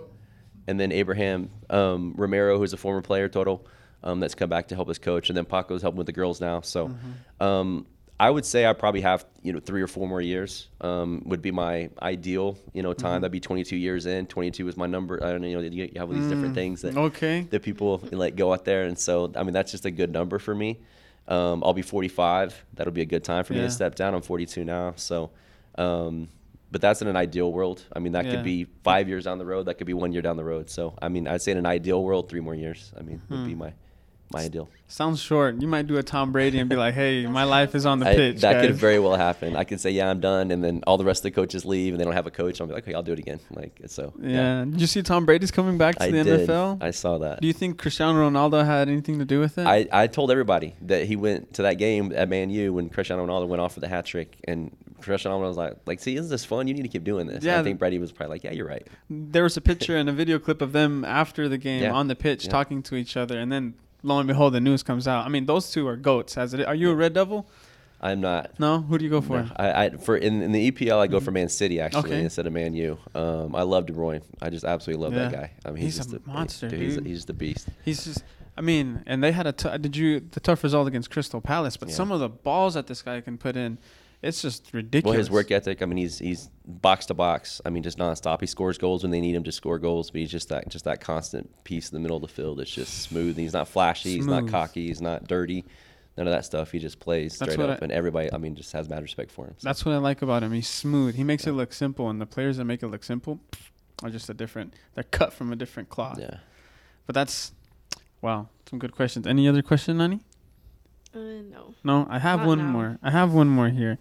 and then Abraham um, Romero, who's a former player total, um, that's come back to help us coach, and then Paco's helping with the girls now. So. Um, I would say I probably have you know three or four more years um, would be my ideal you know time. That'd be 22 years in. 22 is my number. I don't know. You, know, you have all these different things that Okay. that people like go out there and so i mean that's just a good number for me um, i'll be 45 that'll be a good time for me Yeah. to step down i'm 42 now so um, but that's in an ideal world i mean that Yeah. could be five years down the road that could be one year down the road so i mean i'd say in an ideal world three more years i mean would Hmm. be my my ideal Sounds short. You might do a Tom Brady and be like, "Hey, my life is on the I- pitch." that could very well happen i could say yeah i'm done and then all the rest of the coaches leave and they don't have a coach i'll be like okay i'll do it again like so Yeah. Did you see Tom Brady's coming back to i the did NFL? i saw that do you think Cristiano Ronaldo had anything to do with it? I, I told everybody that he went to that game at Man U when Cristiano Ronaldo went off for the hat trick, and Cristiano I was like, like, see, isn't this fun? You need to keep doing this. Yeah. I think Brady was probably like, yeah, you're right. there was a picture and a video clip of them after the game Yeah. on the pitch Yeah. talking to each other, and then lo and behold, the news comes out. I mean, those two are goats. As it, are you a Red Devil? I'm not. No. Who do you go for? no, I, I for in, in the EPL I go for Man City actually Okay. instead of Man U. Um, I love De Bruyne. I just absolutely love that guy. I mean, He's he's, a just monster, He's, dude. he's the beast. He's just. I mean, and they had a. T- did you the tough result against Crystal Palace? But Yeah. some of the balls that this guy can put in, it's just ridiculous. Well, his work ethic. I mean, he's he's box to box. I mean, just nonstop. He scores goals when they need him to score goals, but he's just that just that constant piece in the middle of the field. It's just smooth. He's not flashy. He's not cocky. He's not dirty. None of that stuff. He just plays That's straight up, I- and everybody. I mean, just has mad respect for him. So, That's what I like about him. He's smooth. He makes it look simple, and the players that make it look simple are just a different. They're cut from a different cloth. yeah. But that's wow. Some good questions. Any other question, Nani? Uh, no. No, I have Not one now. more. I have one more here.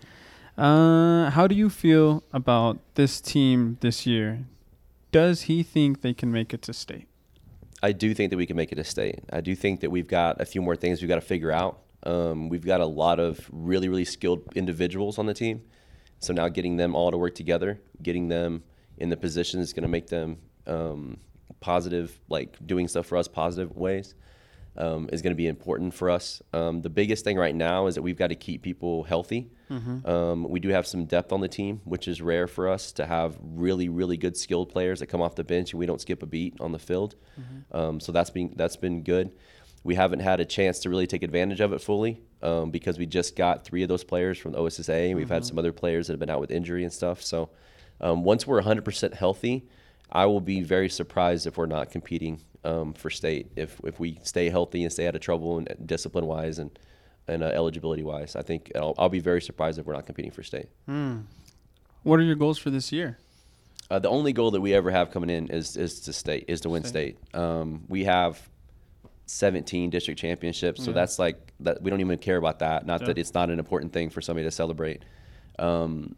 Uh, how do you feel about this team this year? Does he think they can make it to state? I do think that we can make it to state. I do think that we've got a few more things we've got to figure out. Um, we've got a lot of really, really skilled individuals on the team. So now getting them all to work together, getting them in the position is going to make them um, positive, like doing stuff for us positive ways, um, is going to be important for us. Um, the biggest thing right now is that we've got to keep people healthy. Um, we do have some depth on the team, which is rare for us to have really, really good skilled players that come off the bench and we don't skip a beat on the field. Um, so that's been that's been good. We haven't had a chance to really take advantage of it fully um, because we just got three of those players from the OSSA, and we've had some other players that have been out with injury and stuff. So um, once we're 100% healthy, I will be very surprised if we're not competing um, for state. If if we stay healthy and stay out of trouble and discipline wise and and uh, eligibility wise, I think I'll, I'll be very surprised if we're not competing for state. What are your goals for this year? Uh, the only goal that we ever have coming in is is to state is to win State. state. Um, we have 17 district championships, so Yeah. that's like that. We don't even care about that. Not that it's not an important thing for somebody to celebrate. Um,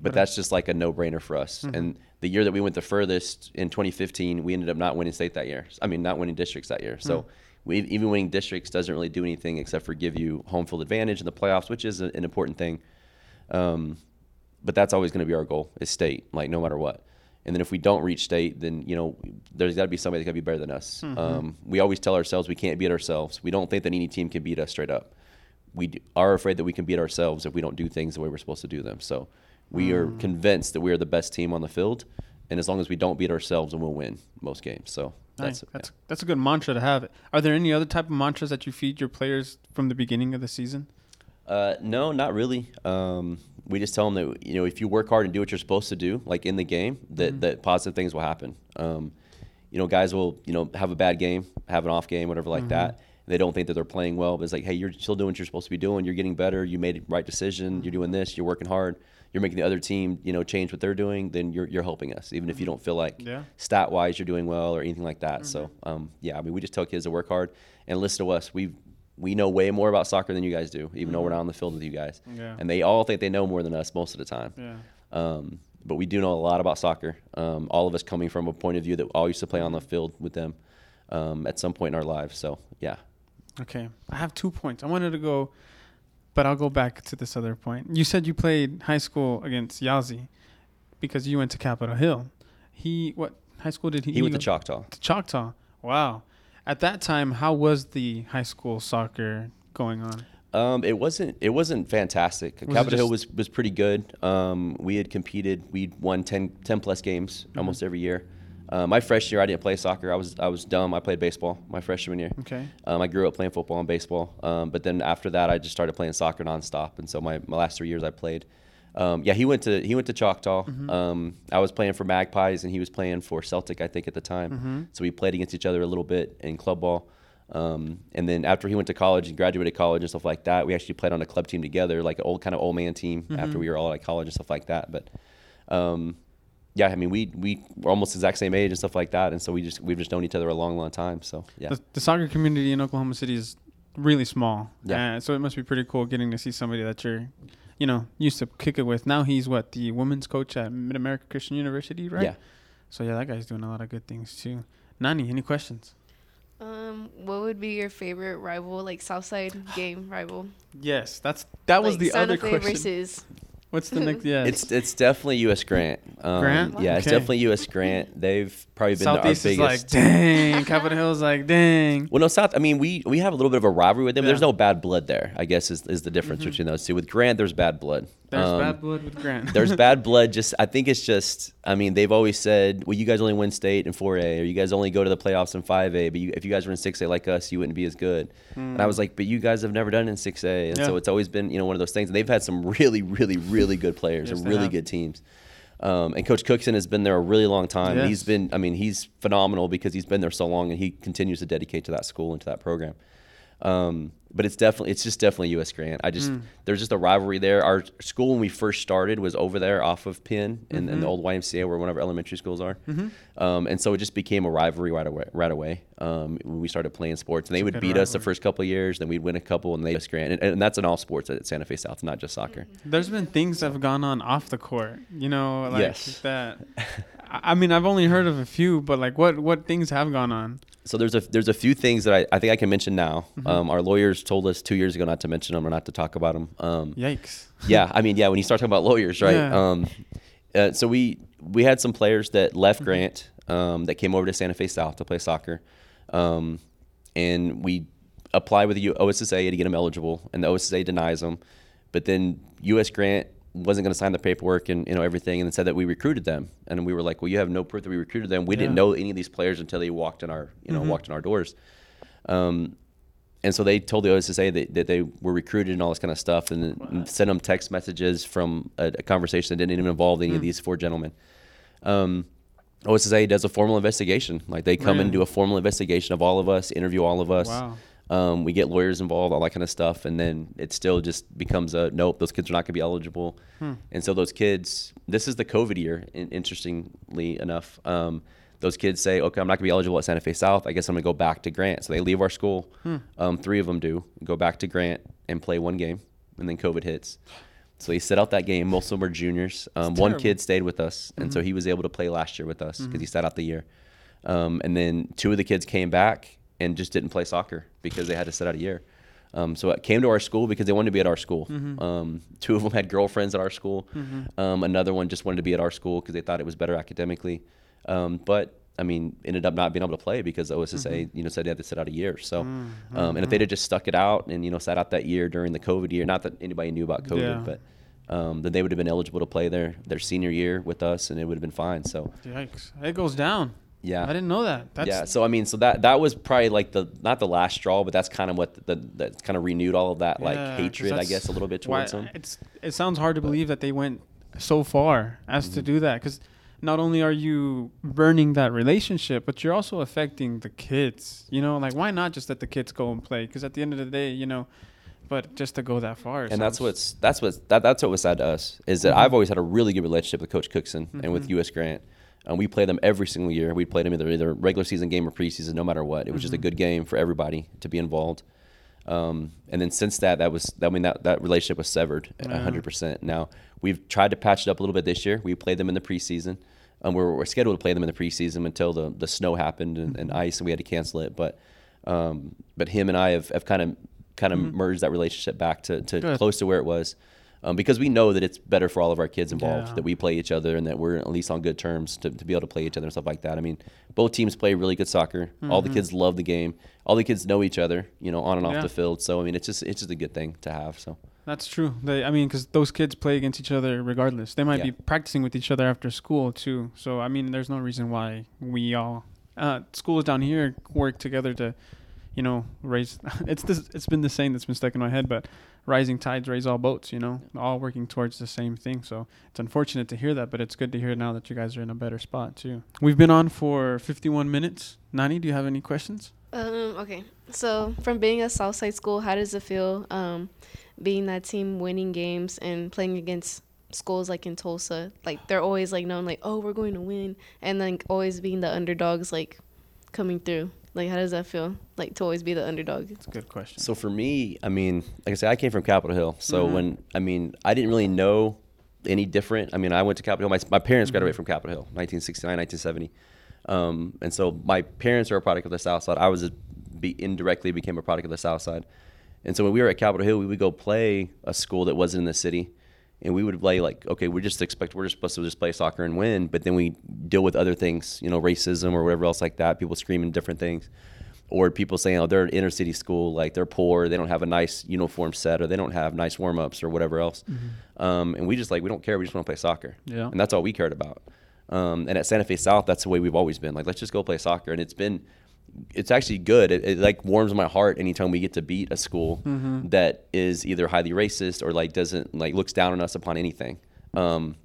but that's just like a no-brainer for us. Mm-hmm. And the year that we went the furthest in 2015, we ended up not winning state that year. I mean, not winning districts that year. So we, even winning districts doesn't really do anything except for give you home field advantage in the playoffs, which is a- an important thing. Um, but that's always going to be our goal is state, like no matter what. And then if we don't reach state, then you know there's got to be somebody that's got to be better than us. Mm-hmm. Um, we always tell ourselves we can't beat ourselves. We don't think that any team can beat us straight up. We d- are afraid that we can beat ourselves if we don't do things the way we're supposed to do them. So we are Mm. convinced that we are the best team on the field, and as long as we don't beat ourselves, then we'll win most games. So that's That's that's a good mantra to have. Are there any other type of mantras that you feed your players from the beginning of the season? Uh, no, not really. Um, we just tell them that you know if you work hard and do what you're supposed to do, like in the game, that Mm-hmm. that positive things will happen. Um, you know, guys will you know have a bad game, have an off game, whatever like Mm-hmm. that. They don't think that they're playing well, but it's like, hey, you're still doing what you're supposed to be doing. You're getting better. You made the right decision. You're doing this. You're working hard. You're making the other team, you know, change what they're doing. Then you're you're helping us, even if you don't feel like Yeah. stat wise you're doing well or anything like that. So Mm-hmm. um, yeah, I mean, we just tell kids to work hard and listen to us. We we know way more about soccer than you guys do, even though we're not on the field with you guys. Mm-hmm. Yeah. And they all think they know more than us most of the time. Yeah. Um, but we do know a lot about soccer. Um, all of us coming from a point of view that all used to play on the field with them um, at some point in our lives. So yeah, Okay. I have two points. I wanted to go, but I'll go back to this other point. You said you played high school against Yazi because you went to Capitol Hill. He what high school did he? he went to Choctaw. to Choctaw. Wow. At that time, how was the high school soccer going on? Um, it wasn't it wasn't fantastic. Was Capitol Hill was was pretty good. Um, we had competed. We'd won 10, 10 plus games Mm-hmm. almost every year. Uh, my freshman year, I didn't play soccer. I was I was dumb. I played baseball my freshman year. Okay. Um, I grew up playing football and baseball, um, but then after that, I just started playing soccer nonstop. And so my, my last three years, I played. Um, yeah, he went to he went to Choctaw. Mm-hmm. Um, I was playing for Magpies, and he was playing for Celtic, I think, at the time. Mm-hmm. So we played against each other a little bit in club ball. Um, and then after he went to college and graduated college and stuff like that, we actually played on a club team together, like an old kind of old man team. Mm-hmm. After we were all at college and stuff like that, but. Um, yeah, I mean, we we were almost the exact same age and stuff like that, and so we just we've just known each other a long, long time. So yeah, The, the soccer community in Oklahoma City is really small. Yeah. Uh, so it must be pretty cool getting to see somebody that you're, you know, used to kick it with. Now he's what the women's coach at Mid America Christian University, right? yeah. So yeah, that guy's doing a lot of good things too. Nani, any questions? Um, what would be your favorite rival, like Southside game rival? Yes, that's that was Like the Santa other Fe question. versus What's the next? Yeah, It's it's definitely U.S. Grant. Um, Grant? Yeah, it's Okay. definitely U.S. Grant. They've probably been Southeast our is biggest. like, dang. Capitol Hill's like, dang. well, no, South. I mean, we we have a little bit of a rivalry with them. There's Yeah. no bad blood there. I guess is is the difference between those two. With Grant, there's bad blood. There's Um, bad blood with Grant. there's bad blood. Just I think it's just. I mean, they've always said, well, you guys only win state in 4A, or you guys only go to the playoffs in 5A. But you, if you guys were in 6A like us, you wouldn't be as good. And I was like, but you guys have never done it in 6A, and so Hmm. Yeah. it's always been you know one of those things. And they've had some really, really, really good players Yes, and really have. good teams. Um, and Coach Cookson has been there a really long time. Yes. He's been, I mean, he's phenomenal because he's been there so long, and he continues to dedicate to that school and to that program. Um, but it's definitely, it's just definitely U.S. Grant. I just, there's just a rivalry there. Our school when we first started was over there off of Penn in, Mm-hmm. in the old YMCA where one of our elementary schools are. Um, and so it just became a rivalry right away. Right away um, when we started playing sports, and they would beat us the first couple of years, then we'd win a couple, and they U.S. Grant, and, and that's in all sports at Santa Fe South, not just soccer. There's been things that have gone on off the court, you know, like Yes. that. I mean, I've only heard of a few, but like, what what things have gone on? So there's a there's a few things that I, I think I can mention now. Mm-hmm. Um, our lawyers told us two years ago not to mention them or not to talk about them. Um, Yikes! yeah, I mean, yeah, when you start talking about lawyers, right? Yeah. Um, uh, so we we had some players that left Grant um, that came over to Santa Fe South to play soccer, um, and we apply with the OSSA to get them eligible, and the OSSA denies them, but then U.S. Grant wasn't going to sign the paperwork and you know everything, and said that we recruited them, and we were like, well, you have no proof that we recruited them. We didn't know any of these players until they walked in our you know walked in our doors. Um, and so they told the OSSA that, that they were recruited and all this kind of stuff, and, sent them text messages from a, a conversation that didn't even involve any of these four gentlemen. Um, OSSA does a formal investigation. Like they come and do a formal investigation of all of us, interview all of us. Wow. Um, we get lawyers involved, all that kind of stuff, and then it still just becomes a nope. Those kids are not going to be eligible, and so those kids. This is the COVID year. in- Interestingly enough, um, those kids say, "Okay, I'm not going to be eligible at Santa Fe South. I guess I'm going to go back to Grant." So they leave our school. Um, three of them do go back to Grant and play one game, and then COVID hits. So he set out that game. Most of them were juniors. Um, one kid stayed with us, and so he was able to play last year with us because he sat out the year. Um, and then two of the kids came back and just didn't play soccer because they had to sit out a year. Um, so it came to our school because they wanted to be at our school. Um, two of them had girlfriends at our school. Um, another one just wanted to be at our school because they thought it was better academically. Um, but I mean, ended up not being able to play because OSSA, you know, said they had to sit out a year. So, um, and if they'd have just stuck it out and you know sat out that year during the COVID year, not that anybody knew about COVID, Yeah. but um, then they would have been eligible to play their their senior year with us, and it would have been fine. So, Yikes! It goes down. Yeah. I didn't know that. That's yeah. So I mean, so that that was probably like the not the last straw, but that's kind of what the, that kind of renewed all of that like Yeah, 'cause hatred, I guess, a little bit why- towards them. It's it sounds hard to believe that they went so far as Mm-hmm. to do that because not only are you burning that relationship, but you're also affecting the kids. You know, like why not just let the kids go and play? Because at the end of the day, you know, but just to go that far, and that's what's that's what's that, that's what was sad to us is that Mhm. I've always had a really good relationship with Coach Cookson and with Mhm. U.S. Grant. Um, we play them every single year. We played them either either regular season game or preseason, no matter what. It was just a Mhm. good game for everybody to be involved. Um, and then since that, that was I mean that that relationship was severed a Yeah. hundred percent. Now we've tried to patch it up a little bit this year. We played them in the preseason. Um, we're, we're scheduled to play them in the preseason until the, the snow happened and, and ice, and we had to cancel it. But um, but him and I have, have kind of kind of Mhm. merged that relationship back to, to close to where it was. Um, because we know that it's better for all of our kids involved Yeah. that we play each other and that we're at least on good terms to, to be able to play each other and stuff like that. I mean, both teams play really good soccer. All the Mhm. kids love the game. All the kids know each other, you know, on and off Yeah. the field. So I mean, it's just it's just a good thing to have. So That's true. They, I mean, because those kids play against each other regardless. They might Yeah. be practicing with each other after school too. So I mean, there's no reason why we all uh, schools down here work together to, you know, raise. It's this. It's been the saying that's been stuck in my head, but rising tides raise all boats. You know, all working towards the same thing. So it's unfortunate to hear that, but it's good to hear now that you guys are in a better spot too. We've been on for 51 minutes. Nani, do you have any questions? Um, okay. So from being a Southside school, how does it feel um, being that team winning games and playing against schools like in Tulsa? Like they're always like known like, oh, we're going to win, and then always being the underdogs like coming through. Like how does that feel? Like to always be the underdog. It's a good question. So for me, I mean, like I said, I came from Capitol Hill. So Mhm. when I mean, I didn't really know any different. I mean, I went to Capitol Hill. My, my parents Mhm. graduated from Capitol Hill, 1969, 1970. Um, and so my parents are a product of the South Side. I was a, be, indirectly became a product of the South Side. And so when we were at Capitol Hill, we would go play a school that wasn't in the city. And we would play like, okay, we just expect we're just supposed to just play soccer and win, but then we deal with other things, you know, racism or whatever else like that. People screaming different things or people saying, "Oh, they're an inner city school, like they're poor, they don't have a nice uniform set, or they don't have nice warm ups, or whatever else." Um, and we just like we don't care. We just want to play soccer, Yeah. and that's all we cared about. Um, and at Santa Fe South, that's the way we've always been. Like, let's just go play soccer, and it's been, it's actually good. It, it like warms my heart anytime we get to beat a school Mhm. that is either highly racist or like doesn't like looks down on us upon anything. Um,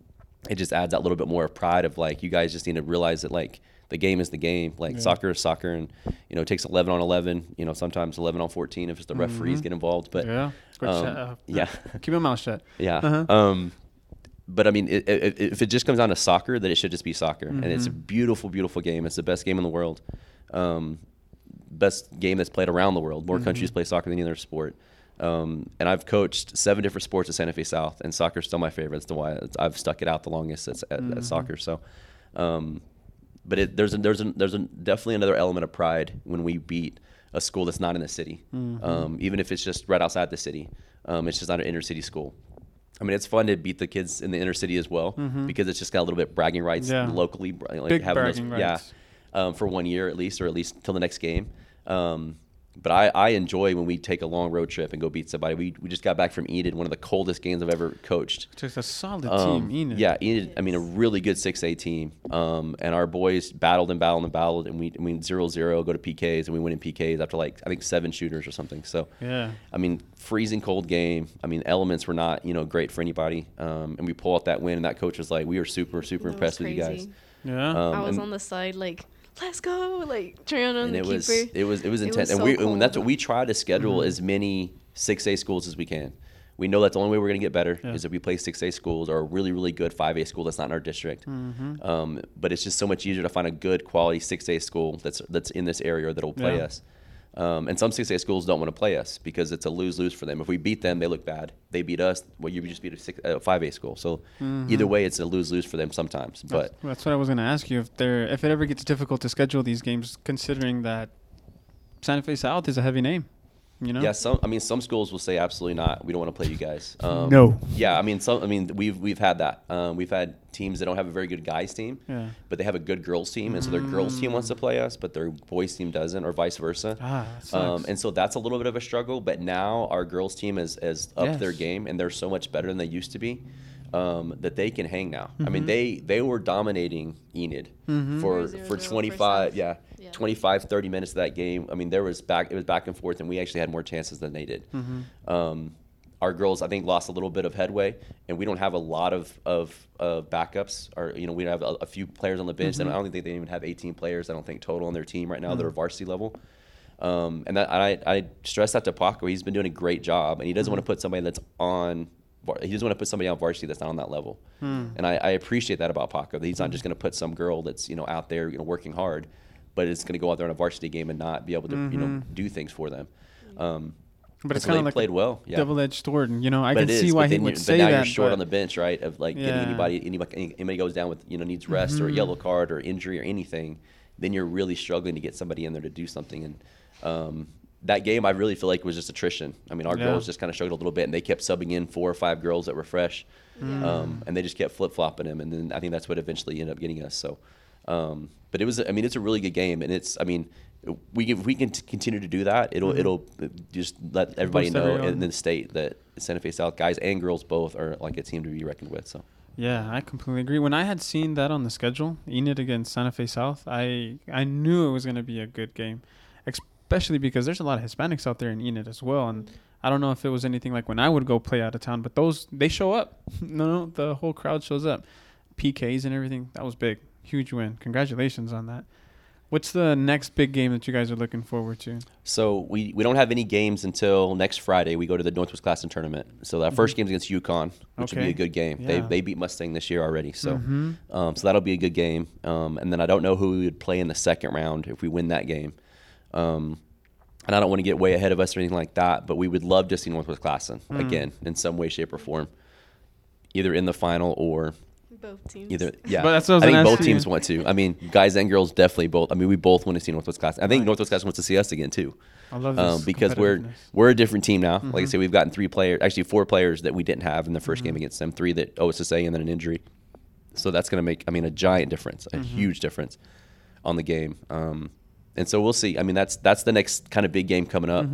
it just adds that little bit more of pride of like you guys just need to realize that like the game is the game. Like Yeah. soccer is soccer, and you know it takes eleven on eleven. You know sometimes eleven on fourteen if it's the referees Mhm. get involved. But yeah. Um, uh, yeah. Keep your mouth shut. yeah. Uh-huh. Um, but I mean, it, it, if it just comes down to soccer, then it should just be soccer, and it's a Mhm. beautiful, beautiful game. It's the best game in the world. Um, best game that's played around the world. More countries Mhm. play soccer than any other sport. Um, and I've coached seven different sports at Santa Fe South, and soccer's still my favorite. That's the why I've stuck it out the longest at, at, Mhm. at soccer. So, um, but it, there's a, there's a, there's a, definitely another element of pride when we beat a school that's not in the city, Mhm. um, even if it's just right outside the city. Um, it's just not an inner city school. I mean, it's fun to beat the kids in the inner city as well Mhm. because it's just got a little bit bragging rights Yeah. locally, like Big having bragging those, yeah, rights. Um, for one year at least, or at least till the next game. Um, but I, I enjoy when we take a long road trip and go beat somebody. We, we just got back from Enid, one of the coldest games I've ever coached. It's a solid Um, team, Enid. Yeah, Enid, I mean, a really good 6A team. Um, and our boys battled and battled and battled, and we, I mean, 0 0, go to PKs, and we win in PKs after like, I think, seven shooters or something. So, Yeah. I mean, freezing cold game. I mean, elements were not, you know, great for anybody. Um, and we pull out that win, and that coach was like, we are super, super That impressed with you guys. Yeah. Um, I was on the side like, let's go, like cheering on and the it keeper. was it was it was It intense, was and so we and that's what we try to schedule Mhm. as many six A schools as we can. We know that's the only way we're going to get better Yeah. is if we play six A schools or a really really good five A school that's not in our district. Mhm. Um, but it's just so much easier to find a good quality six A school that's that's in this area that'll play Yeah. us. Um, and some six A schools don't want to play us because it's a lose lose for them. If we beat them, they look bad. They beat us, well, you just beat a six, a five A school. So either Mhm. way, it's a lose lose for them sometimes. That's, But that's what I was going to ask you if there if it ever gets difficult to schedule these games, considering that Santa Fe South is a heavy name. You know. Yeah, some. I mean, some schools will say absolutely not. We don't want to play you guys. Um, No. Yeah, I mean, some. I mean, we've we've had that. Um, we've had teams that don't have a very good guys team, Yeah. but they have a good girls team, and so their girls team wants to play us, but their boys team doesn't, or vice versa. Ah, that sucks. Um, and so that's a little bit of a struggle. But now our girls team is has upped their game, and they're so much better than they used to be. um, that they can hang now. I Mm-hmm. mean, they they were dominating Enid Mhm. for Zero, for 25, yeah, half. Yeah. 25, 30 minutes of that game. I mean, there was back it was back and forth, and we actually had more chances than they did. Mm-hmm. Um, our girls, I think, lost a little bit of headway, and we don't have a lot of of, of backups. Or you know, we have a, a few players on the bench. Mm-hmm. And I don't think they even have 18 players. I don't think total on their team right now that are varsity level. Um, and that, I, I stress that to Paco. He's been doing a great job, and he doesn't want to put somebody that's on. var- He doesn't want to put somebody on varsity that's not on that level. And I, I appreciate that about Paco. That he's not just going to put some girl that's you know out there you know working hard, but it's going to go out there on a varsity game and not be able to you know do things for them. Um, But it's kind of like played well. Yeah. double-edged sword. And, you know, I But can it is, see why he would you- say but now that. you're short but- on the bench, right? Of like getting anybody, anybody, anybody goes down with you know needs rest or a Mm-hmm. yellow card or injury or anything, then you're really struggling to get somebody in there to do something. And um, that game, I really feel like was just attrition. I mean, our Yeah. girls just kind of struggled a little bit, and they kept subbing in four or five girls that were fresh, Yeah. um, and they just kept flip flopping them. And then I think that's what eventually ended up getting us. So, um, but it was, I mean, it's a really good game, and it's, I mean. We if we can t- continue to do that, it'll it'll just let everybody know everyone. in the state that Santa Fe South guys and girls both are like a team to be reckoned with. So Yeah, I completely agree. When I had seen that on the schedule, Enid against Santa Fe South, I I knew it was going to be a good game, especially because there's a lot of Hispanics out there in Enid as well. And I don't know if it was anything like when I would go play out of town, but those they show up. no, no, the whole crowd shows up. PKs and everything. That was big, huge win. Congratulations on that. What's the next big game that you guys are looking forward to? So we, we don't have any games until next Friday. We go to the Northwest Classen tournament. So that first game is against Yukon, which will be a good game. They Yeah. they beat Mustang this year already. So Mhm. um, so that'll be a good game. Um, and then I don't know who we would play in the second round if we win that game. Um, and I don't want to get way ahead of us or anything like that, but we would love to see Northwest Classen Mm. again in some way, shape, or form, either in the final or Both teams. Either yeah, But that's what I was I think both teams you. want to. I mean, guys and girls definitely both. I mean, we both want to see Northwest Class. I think Right. Northwest Class wants to see us again too, I love this um, because we're we're a different team now. Like I Mhm. said, we've gotten three players, actually four players that we didn't have in the 1st Mm-hmm. game against them. Three that OSSA and then an injury. So that's going to make, I mean, a giant difference, a Mhm. huge difference on the game. Um, and so we'll see. I mean, that's that's the next kind of big game coming up.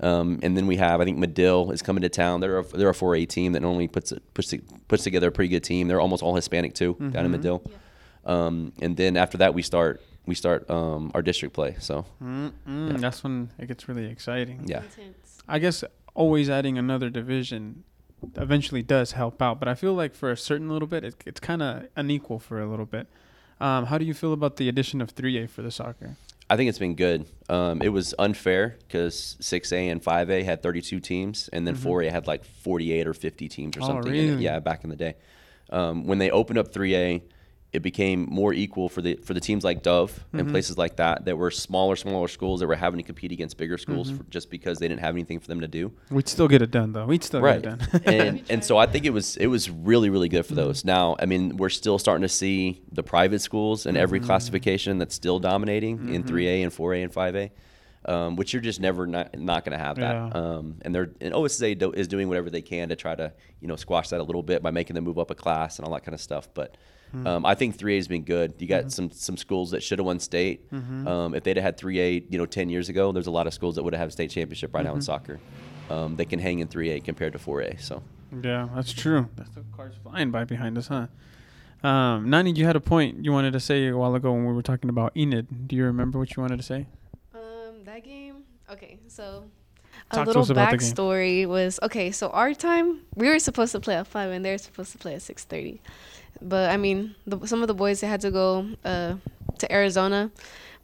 Um, and then we have, I think Madill is coming to town. They're a, they're a 4A team that normally puts puts puts together a pretty good team. They're almost all Hispanic too down in Mhm. Madill. Yeah. Um, and then after that, we start we start um, our district play. So Yeah. That's when it gets really exciting. yeah, Intense. I guess always adding another division eventually does help out, but I feel like for a certain little bit, it, it's kind of unequal for a little bit. Um, how do you feel about the addition of 3A for the soccer? I think it's been good. Um, it was unfair because 6A and 5A had 32 teams, and then Mhm. 4A had like 48 or 50 teams or Oh, something. in it. really? Yeah, back in the day. Um, when they opened up 3A, it became more equal for the for the teams like Dove and Mhm. places like that that were smaller, smaller schools that were having to compete against bigger schools Mhm. for, just because they didn't have anything for them to do. We'd still get it done, though. We'd still right get it done. and and so I think it was it was really really good for Mm-hmm. those. Now I mean we're still starting to see the private schools in every Mhm. classification that's still dominating in Mhm. 3A and 4A and 5A, um, which you're just never not, not going to have that. Yeah. Um, and they're and OSA do, is doing whatever they can to try to you know squash that a little bit by making them move up a class and all that kind of stuff. But Hmm. um, I think 3A has been good. You got Mhm. some some schools that should have won state. Mhm. Um, if they'd have had 3A, you know, 10 years ago, there's a lot of schools that would have had a state championship right now in Mhm. soccer. Um, they can hang in 3A compared to 4A. So. yeah, that's true. That's the cars flying by behind us, huh? Um, Nani, you had a point you wanted to say a while ago when we were talking about Enid. Do you remember what you wanted to say? That game. Okay, so Talk a little us about the game. backstory was okay. So our time, we were supposed to play at five, and they're supposed to play at six thirty. But I mean, the, some of the boys they had to go uh, to Arizona,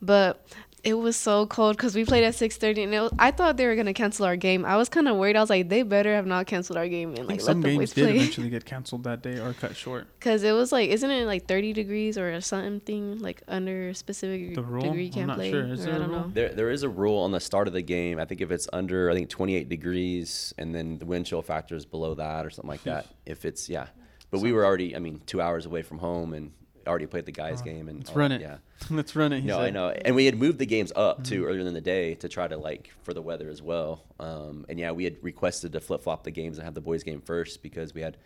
but it was so cold because we played at six thirty, and it was, I thought they were gonna cancel our game. I was kind of worried. I was like, they better have not canceled our game and I think like let some the games boys did play. eventually get canceled that day or cut short. Because it was like, isn't it like 30 degrees or something like under a specific The rule? degree you I'm can't play? sure. Is there I a don't rule? know. There, there is a rule on the start of the game. I think if it's under, I think 28 degrees, and then the wind chill factor is below that or something like that. If it's yeah, but we were already, I mean, two hours away from home and already played the guys' Oh, game and let's run that, it. Yeah, Let's run it. no, I know, and we had moved the games up too Mhm. earlier in the day to try to like for the weather as well. Um, and yeah, we had requested to flip flop the games and have the boys' game first because we had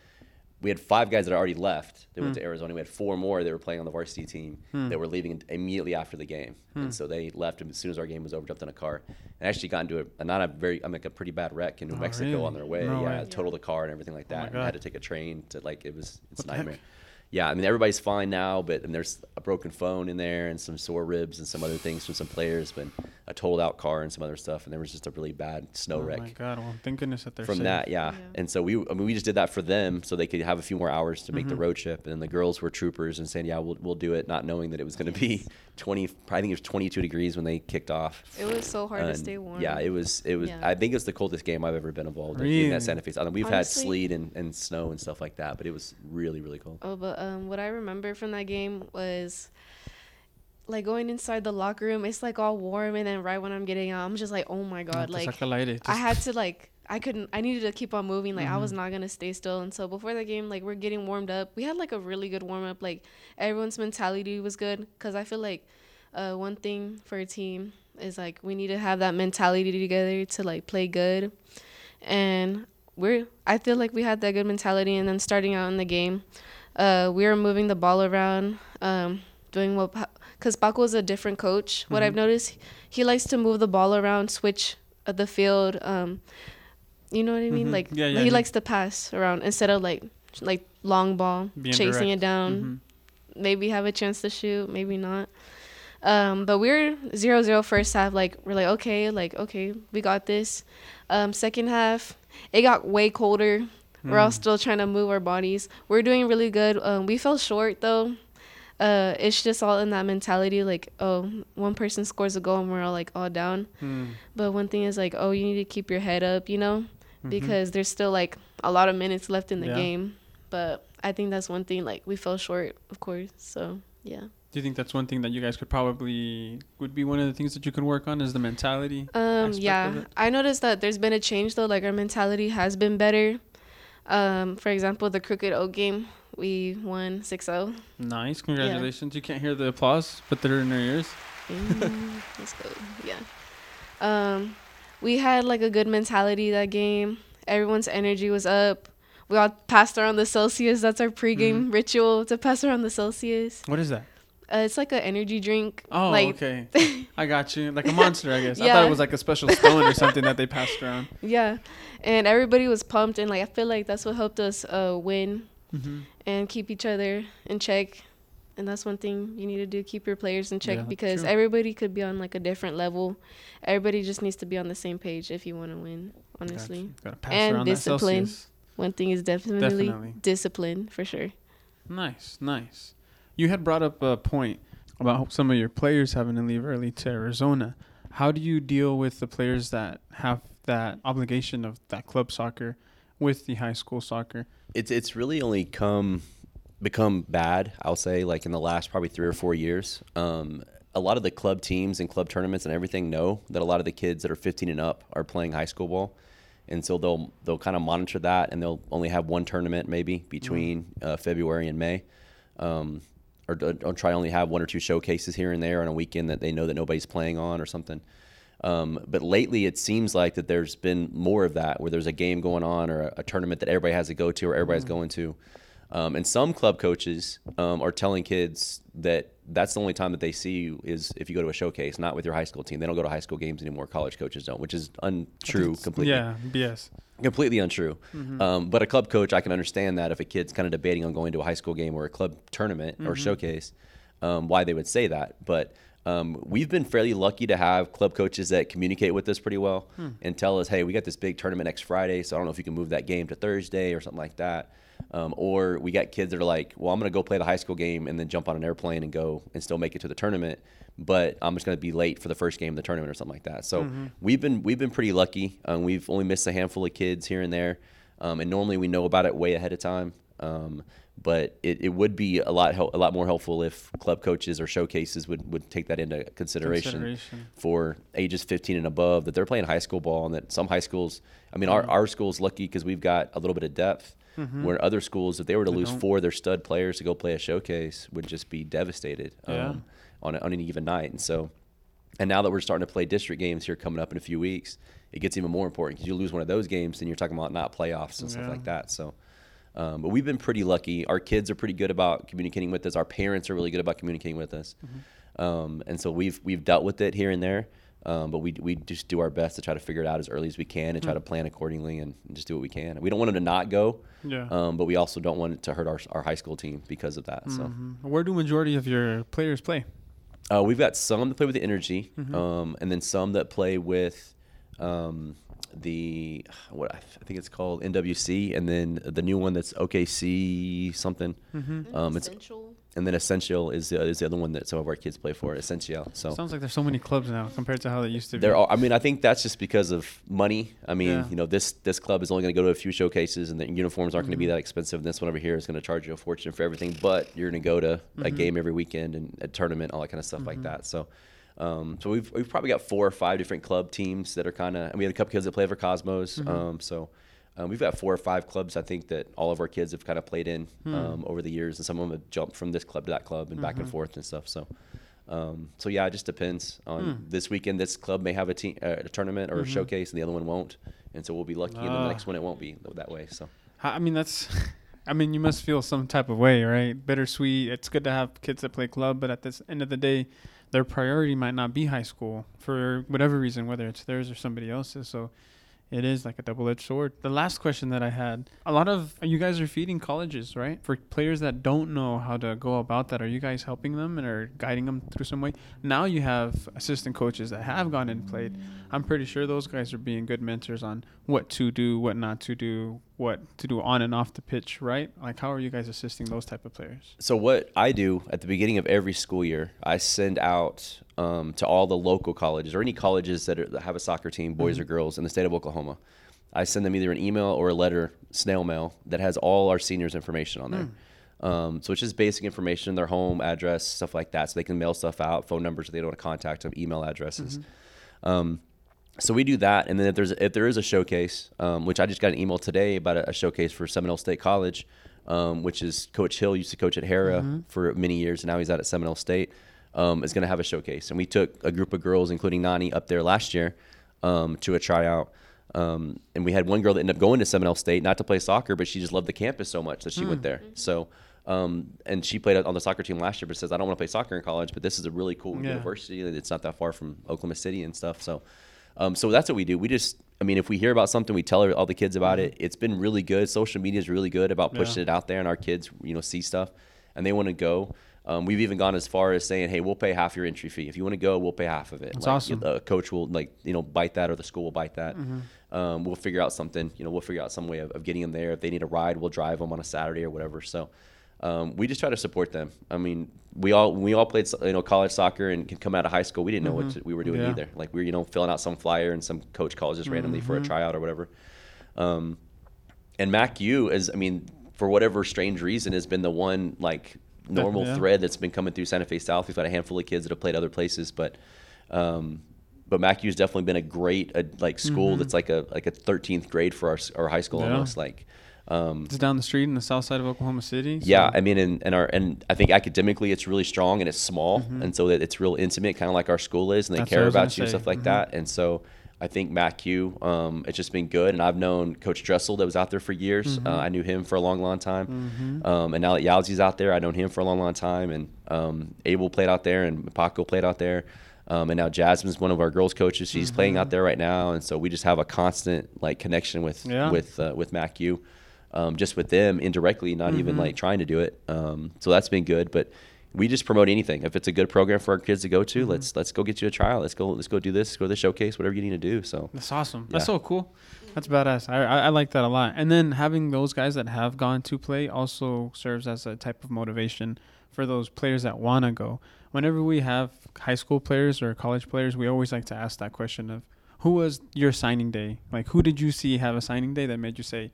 we had five guys that already left. They went Hmm. to Arizona. We had four more that were playing on the varsity team that were leaving immediately after the game, Hmm. and so they left as soon as our game was over. Jumped in a car and actually got into a, a not a very, I mean, like a pretty bad wreck in New Oh, Mexico really? on their way. No yeah, way. totaled the car and everything like Oh that. and had to take a train to like it was it's What a the heck? nightmare. Yeah, I mean everybody's fine now, but and there's a broken phone in there and some sore ribs and some other things from some players, but a totaled out car and some other stuff, and there was just a really bad snow oh wreck Oh my god! Well, thank goodness that they're from safe. that, yeah. Yeah. And so we, I mean, we just did that for them so they could have a few more hours to make Mm-hmm. the road trip. And the girls were troopers and saying, "Yeah, we'll we'll do it," not knowing that it was going to be twenty. I think it was twenty-two degrees when they kicked off. It was so hard to stay warm. Yeah, it was. It was. Yeah. I think it was the coldest game I've ever been involved in. Really? Even at Santa Fe. I mean, we've Honestly- had sleet and, and snow and stuff like that, but it was really really cold. Oh, but um, what I remember from that game was like going inside the locker room. It's like all warm, and then right when I'm getting out, I'm just like, oh my god, like I had to like I couldn't I needed to keep on moving. Like I was Mhm. not gonna stay still. And so before the game, like we're getting warmed up. We had like a really good warm up. Like everyone's mentality was good because I feel like uh, one thing for a team is like we need to have that mentality together to like play good. And we're I feel like we had that good mentality. And then starting out in the game, uh, we were moving the ball around, um, doing what because Paco is a different coach. What I've Mhm. noticed, he likes to move the ball around, switch uh, the field. Um, you know what I mean? Mhm. Like Yeah, yeah, he yeah. likes to pass around instead of like like long ball, Being chasing direct. it down. Mhm. Maybe have a chance to shoot, maybe not. Um, but we're zero zero first half. Like we're like okay, like okay, we got this. Um, second half, it got way colder. We're all Mm. still trying to move our bodies. We're doing really good. Um, we fell short though. Uh, it's just all in that mentality. Like, oh, one person scores a goal and we're all like all down. Mm. But one thing is like, oh, you need to keep your head up, you know, Mhm. because there's still like a lot of minutes left in the Yeah. game. But I think that's one thing. Like, we fell short, of course. So yeah. Do you think that's one thing that you guys could probably would be one of the things that you could work on is the mentality? Um, yeah. I noticed that there's been a change though. Like our mentality has been better. Um, for example, the Crooked Oak game, we won 6-0. Nice, congratulations! You can't hear the applause, but they're in their ears. Mm, let's go. Yeah. Um, we had like a good mentality that game. Everyone's energy was up. We all passed around the Celsius. That's our pregame Mhm. ritual to pass around the Celsius. What is that? Uh, it's like an energy drink. Oh, like, okay. I got you. Like a monster, I guess. I thought it was like a special stone or something that they passed around. Yeah, and everybody was pumped, and like I feel like that's what helped us uh, win Mm-hmm. and keep each other in check. And that's one thing you need to do: keep your players in check Yeah, because true. everybody could be on like a different level. Everybody just needs to be on the same page if you want to win. Honestly, Gotta pass And around discipline. one thing is definitely, Definitely. discipline for sure. Nice, nice. You had brought up a point about some of your players having to leave early to Arizona. How do you deal with the players that have that obligation of that club soccer with the high school soccer? It's it's really only come become bad. I'll say like in the last probably three or four years. Um, a lot of the club teams and club tournaments and everything know that a lot of the kids that are 15 and up are playing high school ball, and so they'll they'll kind of monitor that, and they'll only have one tournament maybe between uh, February and May, um, or, or try only have one or two showcases here and there on a weekend that they know that nobody's playing on or something. Um, but lately, it seems like that there's been more of that, where there's a game going on or a, a tournament that everybody has to go to or everybody's going to. Um, and some club coaches um, are telling kids that that's the only time that they see you is if you go to a showcase, not with your high school team. They don't go to high school games anymore. College coaches don't, which is untrue completely Yeah, BS. completely untrue. Um, but a club coach, I can understand that if a kid's kind of debating on going to a high school game or a club tournament or showcase, um, why they would say that. But um, we've been fairly lucky to have club coaches that communicate with us pretty well and tell us, hey, we got this big tournament next Friday, so I don't know if you can move that game to Thursday or something like that. Um, or we got kids that are like, well, I'm going to go play the high school game and then jump on an airplane and go and still make it to the tournament, but I'm just going to be late for the first game of the tournament or something like that. So we've been we've been pretty lucky. Um, we've only missed a handful of kids here and there, um, and normally we know about it way ahead of time. But it, it would be a lot a lot more helpful if club coaches or showcases would, would take that into consideration, Consideration. for ages 15 and above that they're playing high school ball and that some high schools I mean our, our school's lucky because we've got a little bit of depth where other schools if they were to They lose don't. four of their stud players to go play a showcase would just be devastated Yeah. um, on, a, on any given night and so and now that we're starting to play district games here coming up in a few weeks it gets even more important because you lose one of those games then you're talking about not playoffs and stuff like that so Um, but we've been pretty lucky. Our kids are pretty good about communicating with us. Our parents are really good about communicating with us, um, and so we've we've dealt with it here and there. Um, but we we just do our best to try to figure it out as early as we can and try to plan accordingly and, and just do what we can. We don't want them to not go, Yeah. um, but we also don't want it to hurt our our high school team because of that. So. Mhm. Where do majority of your players play? Uh, we've got some that play with the energy, Mm-hmm. um, and then some that play with um, the what I th- I think it's called NWC, and then the new one that's OKC something. Mm-hmm. Um, it's Essential. and then Essential is the, is the other one that some of our kids play for. Essential. So Sounds like there's so many clubs now compared to how they used to be. there are. I mean, I think that's just because of money. I mean, Yeah. you know, this this club is only going to go to a few showcases, and the uniforms aren't going to be Mm-hmm. that expensive. And this one over here is going to charge you a fortune for everything, but you're going to go to Mm-hmm. a game every weekend and a tournament, all that kind of stuff like that. So. Um, so we've, we've probably got four or five different club teams that are kind of. And we had a couple kids that play for Cosmos. Mm-hmm. Um, so um, we've got four or five clubs. I think that all of our kids have kind of played in Hmm. um, over the years, and some of them have jumped from this club to that club and back Mm-hmm. and forth and stuff. So, um, so yeah, it just depends on Hmm. this weekend. This club may have a team, uh, a tournament or a showcase, and the other one won't. And so we'll be lucky, and then Mm-hmm. Ah. the next one it won't be that way. So I mean, that's. I mean, you must feel some type of way, right? Bittersweet. It's good to have kids that play club, but at the end of the day, their priority might not be high school for whatever reason, whether it's theirs or somebody else's. So it is like a double-edged sword. The last question that I had: a lot of you guys are feeding colleges, right? For players that don't know how to go about that, are you guys helping them and are guiding them through some way? Now you have assistant coaches that have gone and played. I'm pretty sure those guys are being good mentors on what to do, what not to do, what to do on and off the pitch, right? Like, how are you guys assisting those type of players? So what I do at the beginning of every school year, I send out um, to all the local colleges or any colleges that, are, that have a soccer team, boys or girls, in the state of Oklahoma. I send them either an email or a letter, snail mail, that has all our seniors' information on there. Um, so it's just basic information, their home address, stuff like that, so they can mail stuff out, phone numbers if they don't want to contact them, email addresses. Um, so we do that, and then if there's if there is a showcase, um, which I just got an email today about a, a showcase for Seminole State College, um, which is Coach Hill used to coach at Hera for many years, and now he's out at Seminole State. Um, is going to have a showcase, and we took a group of girls, including Nani, up there last year um, to a tryout. Um, and we had one girl that ended up going to Seminole State, not to play soccer, but she just loved the campus so much that she went there. So, um, and she played on the soccer team last year, but says, I don't want to play soccer in college, but this is a really cool Yeah. university. It's not that far from Oklahoma City and stuff. So, um, so that's what we do. We just, I mean, if we hear about something, we tell all the kids about it. It's been really good. Social media is really good about pushing Yeah. it out there, and our kids, you know, see stuff and they want to go. Um, we've even gone as far as saying, "Hey, we'll pay half your entry fee. If you want to go, we'll pay half of it." That's like, awesome. A coach will like you know bite that, or the school will bite that. Mm-hmm. Um, we'll figure out something. You know, we'll figure out some way of, of getting them there. If they need a ride, we'll drive them on a Saturday or whatever. So. Um, we just try to support them. I mean, we all we all played you know college soccer and can come out of high school. We didn't know what we were doing Mm-hmm. Yeah. either. Like we were you know filling out some flyer and some coach calls just randomly for a Mm-hmm. tryout or whatever. Um, and Mac U is, I mean, for whatever strange reason, has been the one like normal yeah. thread that's been coming through Santa Fe South. We've had a handful of kids that have played other places, but um, but U's definitely been a great uh, like school that's like a like a 13th grade for our our high school Mm-hmm. Yeah. almost like. Um, It's down the street in the south side of Oklahoma City. so- yeah, I mean, and, and our and I think academically it's really strong and it's small, Mm-hmm. and so that it's real intimate, kind of like our school is, and they That's care about you and say. stuff like Mhm. that. And so I think Q, um, it's just been good. And I've known Coach Dressel that was out there for years. Mm-hmm. Uh, I knew him for a long, long time. Um, and now that Yowzi's out there, I've known him for a long, long time. And um, Abel played out there, and Paco played out there. Um, and now Jasmine's one of our girls' coaches. She's playing out there right now, and so we just have a constant like connection with Yeah. with uh, with Mac U um, just with them indirectly, not even Mm-hmm. like trying to do it. Um, so that's been good. But we just promote anything. If it's a good program for our kids to go to, Mm-hmm. let's let's go get you a trial. Let's go let's go do this. Go to the showcase. Whatever you need to do. So That's awesome. That's so cool. That's badass. I, I I like that a lot. And then having those guys that have gone to play also serves as a type of motivation for those players that want to go. Whenever we have high school players or college players, we always like to ask that question of who was your signing day? Like who did you see have a signing day that made you say,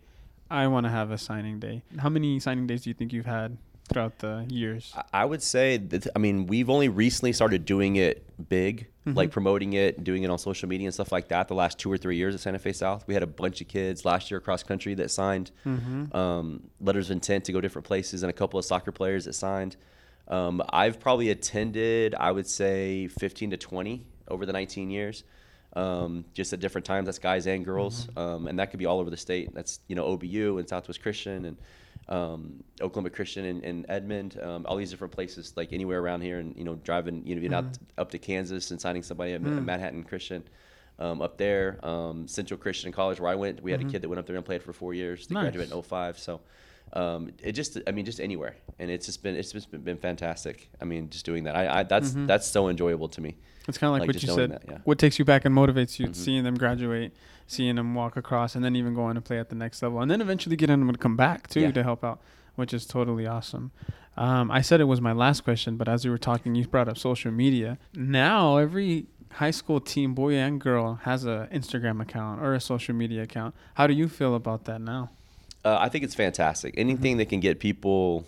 I want to have a signing day? How many signing days do you think you've had throughout the years? I- would say that I mean we've only recently started doing it big, Mm-hmm. like promoting it, doing it on social media and stuff like that. The last two or three years at Santa Fe South, we had a bunch of kids last year across country that signed Mm-hmm. um, letters of intent to go different places, and a couple of soccer players that signed. Um, I've probably attended, I would say, 15 to 20 over the 19 years, um, just at different times. That's guys and girls, um, and that could be all over the state. That's you know OBU and Southwest Christian and um, Oklahoma Christian and, in Edmond, um, all these different places, like anywhere around here, and you know, driving, you know, getting out up to Kansas and signing somebody at Manhattan Christian. Um, up there, um, Central Christian College, where I went, we had a kid that went up there and played for four years. They Nice. graduated in 05. So um, it just, I mean, just anywhere, and it's just been, it's just been, been fantastic. I mean, just doing that, I, I that's that's so enjoyable to me. It's kind of like, Like what you said. that, yeah. What takes you back and motivates you, Mhm. seeing them graduate, seeing them walk across, and then even going to play at the next level, and then eventually getting them to come back too Yeah. to help out, which is totally awesome. Um, I said it was my last question, but as we were talking, you brought up social media. Now every high school team, boy and girl, has a Instagram account or a social media account. How do you feel about that now? Uh, I think it's fantastic. Anything that can get people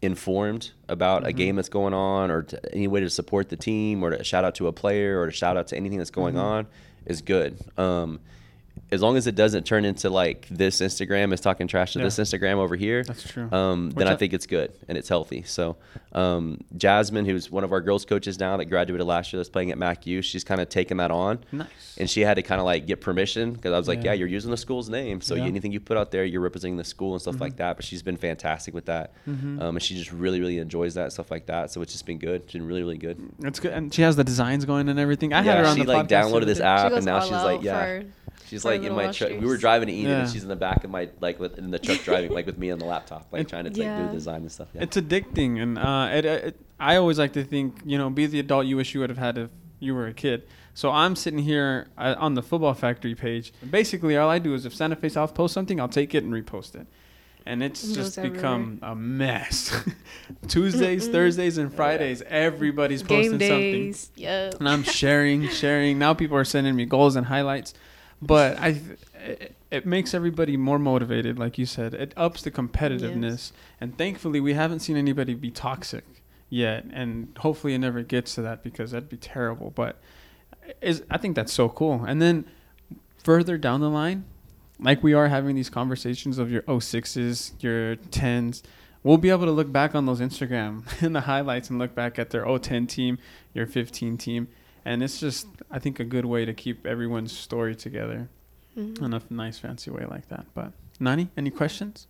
informed about a game that's going on, or any way to support the team, or to shout out to a player, or to shout out to anything that's going on, is good. Um, as long as it doesn't turn into like this Instagram is talking trash to Yeah. this Instagram over here, That's true. um, then I- I think it's good and it's healthy. So, um, Jasmine, who's one of our girls' coaches now that graduated last year, that's playing at MacU, she's kind of taken that on. Nice. And she had to kind of like get permission because I was like, Yeah. yeah. you're using the school's name. So Yeah. Mm-hmm. anything you put out there, you're representing the school and stuff like that. But she's been fantastic with that. Um, and she just really, really enjoys that stuff like that. So it's just been good. It's been really, really good. It's good, and she has the designs going and everything. I yeah, had her on she the like podcast downloaded this app She and now she's like, yeah. For- She's like in my truck. We were driving to Eden, Yeah. and she's in the back of my like with, in the truck driving like with me on the laptop, like It- trying to like, do the design and stuff. Yeah. It's addicting, and uh, it, it, I always like to think, you know, be the adult you wish you would have had if you were a kid. So I'm sitting here uh, on the Futbol Factory page. Basically, all I do is if Santa Fe South posts something, I'll take it and repost it, and it's It just goes become a mess. Tuesdays, Thursdays, and Fridays, everybody's posting Game something. days. Yep. and I'm sharing, sharing. Now people are sending me goals and highlights, but I, it, it makes everybody more motivated. Like you said, it ups the competitiveness, and thankfully we haven't seen anybody be toxic yet, and hopefully it never gets to that because that'd be terrible. But is I think that's so cool. And then further down the line, like we are having these conversations of your 06s, your 10s, we'll be able to look back on those Instagram and the highlights and look back at their 010 team, your 15 team. And it's just, I think, a good way to keep everyone's story together Mhm. in a nice, fancy way like that. But, Nani, any questions?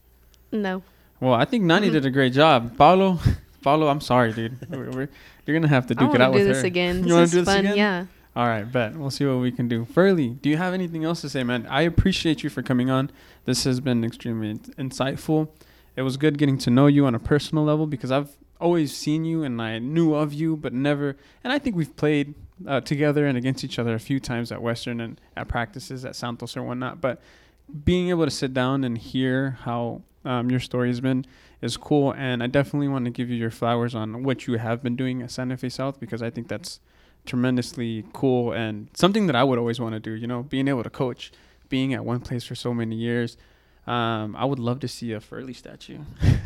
No. Well, I think Nani Mhm. did a great job. Paulo, Paulo, I'm sorry, dude. We're, we're, you're going to have to I duke it want out to do with this her. again. You wanna is do this fun. again? Yeah. All right, bet. We'll see what we can do. Furley, do you have anything else to say, man? I appreciate you for coming on. This has been extremely insightful. It was good getting to know you on a personal level because I've always seen you and I knew of you, but never. And I think we've played uh, together and against each other a few times at Western and at practices at Santos or whatnot. But being able to sit down and hear how um, your story has been is cool. And I definitely want to give you your flowers on what you have been doing at Santa Fe South because I think that's tremendously cool and something that I would always want to do. You know, being able to coach, being at one place for so many years. Um, I would love to see a Furley statue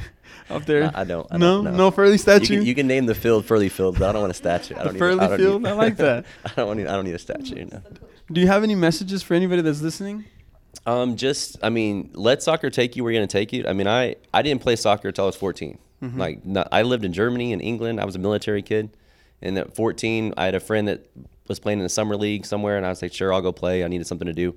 up there. I, I don't. I no, don't know. no Furley You statue. can, you can name the field Furley Field, but I don't want a statue. I don't need, Furley I don't Field? Need, I like that. I don't need. I don't need a statue. No. Do you have any messages for anybody that's listening? Um, just I mean, let soccer take you where you're gonna take you. I mean, I I didn't play soccer until I was 14. Mm-hmm. Like not, I lived in Germany and England. I was a military kid, and at 14, I had a friend that was playing in the summer league somewhere, and I was like, sure, I'll go play. I needed something to do.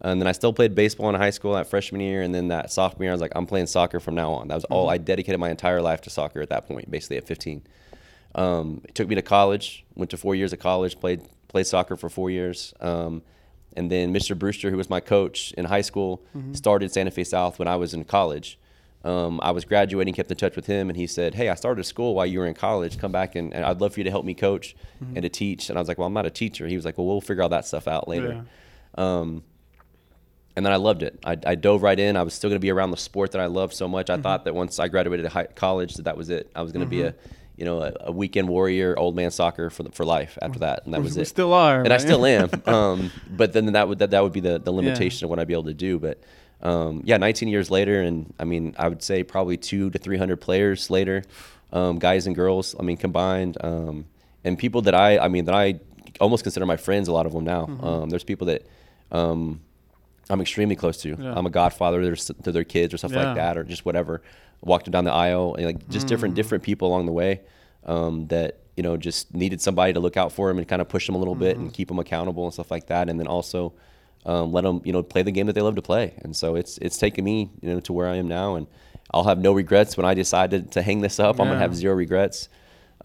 And then I still played baseball in high school that freshman year, and then that sophomore year, I was like, I'm playing soccer from now on. That was all Mm-hmm. I dedicated my entire life to soccer at that point, basically at 15. Um, it took me to college. Went to four years of college. Played played soccer for four years. Um, and then Mr. Brewster, who was my coach in high school, started Santa Fe South when I was in college. Um, I was graduating, kept in touch with him, and he said, "Hey, I started a school while you were in college. Come back and, and I'd love for you to help me coach and to teach." And I was like, "Well, I'm not a teacher." He was like, "Well, we'll figure all that stuff out later." Um, and then I loved it. I, I dove right in. I was still going to be around the sport that I loved so much. I thought that once I graduated high, college, that that was it. I was going to be a, you know, a, a weekend warrior, old man soccer for the, for life after that, and that was we it. still are, and I still am. Um, but then that would that, that would be the, the limitation of what I'd be able to do. But um, yeah, 19 years later, and I mean, I would say probably two to 300 players later, um, guys and girls. I mean, combined, um, and people that I, I mean, that I almost consider my friends. A lot of them now. Mm-hmm. Um, there's people that. Um, I'm extremely close to. Yeah. I'm a godfather to their, to their kids or stuff Yeah. like that, or just whatever. Walked them down the aisle, and like just different Mm. different people along the way um, that you know just needed somebody to look out for them and kind of push them a little bit Mm-hmm. and keep them accountable and stuff like that, and then also um, let them you know play the game that they love to play. And so it's it's taken me you know to where I am now, and I'll have no regrets when I decided to hang this up. I'm gonna have zero regrets.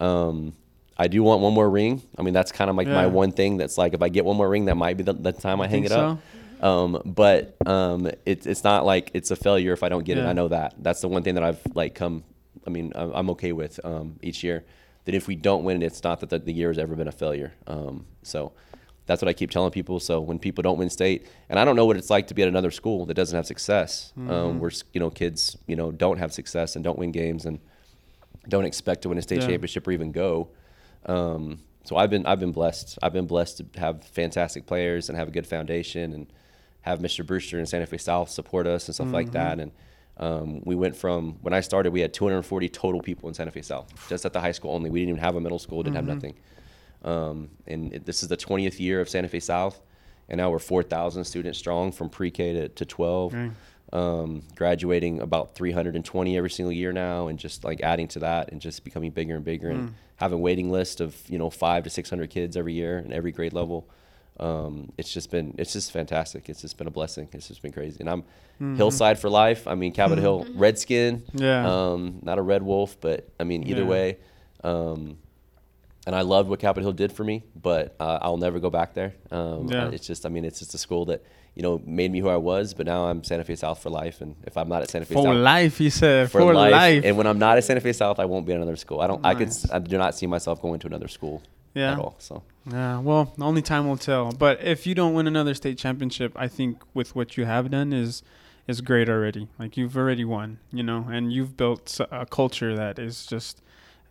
Um, I do want one more ring. I mean, that's kind of like my one thing. That's like if I get one more ring, that might be the, the time I hang think it up. Um, but um, it's it's not like it's a failure if I don't get it. I know that. That's the one thing that I've like come. I mean, I'm I'm okay with um, each year. That if we don't win it, it's not that the, the year has ever been a failure. Um, so that's what I keep telling people. So when people don't win state, and I don't know what it's like to be at another school that doesn't have success, Mm-hmm. um, where you know kids you know don't have success and don't win games and don't expect to win a state Yeah. championship or even go. Um, so I've been I've been blessed. I've been blessed to have fantastic players and have a good foundation and have Mr. Brewster and Santa Fe South support us and stuff like Mm-hmm. that. And um, we went from when I started, we had 240 total people in Santa Fe South, just at the high school only. We didn't even have a middle school, didn't Mm-hmm. have nothing. Um, and it, this is the 20th year of Santa Fe South, and now we're 4,000 students strong from pre-K to, to 12 Dang. um, graduating about 320 every single year now, and just like adding to that, and just becoming bigger and bigger, Hmm. and having waiting list of you know five to 600 kids every year in every grade level. Um, it's just been it's just fantastic. It's just been a blessing. It's just been crazy, and I'm Hillside for life. I mean, Capitol Hill Redskin. Mm-hmm. Yeah. Um, not a Red Wolf, but I mean either Yeah. way. Um, and I loved what Capitol Hill did for me, but uh, I'll never go back there. Um, Yeah. It's just, I mean, it's just a school that you know made me who I was, but now I'm Santa Fe South for life. And if I'm not at Santa Fe South For South life, he said. for, For, life, life. and when I'm not at Santa Fe South, I won't be at another school. I don't, I could, I do not see myself going to another school Yeah. at all. So Yeah, well, only time will tell. But if you don't win another state championship, I think with what you have done is is great already. Like you've already won, you know, and you've built a culture that is just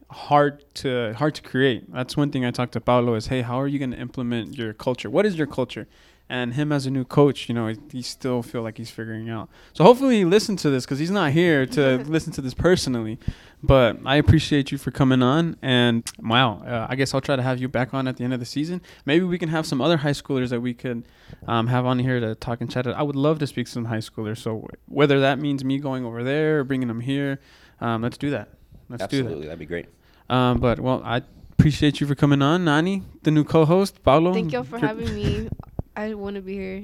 hard to hard to create. That's one thing I talked to Paulo is, hey, how are you going to implement your culture? What is your culture? And him as a new coach, you know, he- he still feel like he's figuring out. So hopefully he listen to this because he's not here to listen to this personally. But I appreciate you for coming on. And wow, uh, I guess I'll try to have you back on at the end of the season. Maybe we can have some other high schoolers that we could um, have on here to talk and chat. I would love to speak to some high schoolers. So whether that means me going over there or bringing them here, um, let's do that. Let's do that. absolutely, that'd be great. Um, but well, I appreciate you for coming on, Nani, the new co-host, Paulo. Thank y'all for having me. I want to be here,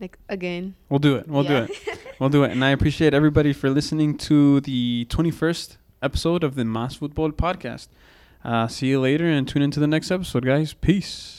like again. We'll do it. We'll Yeah. do it. We'll do it. And I appreciate everybody for listening to the 21st episode of the Mas Futbol Podcast. Uh, see you later and tune into the next episode, guys. Peace.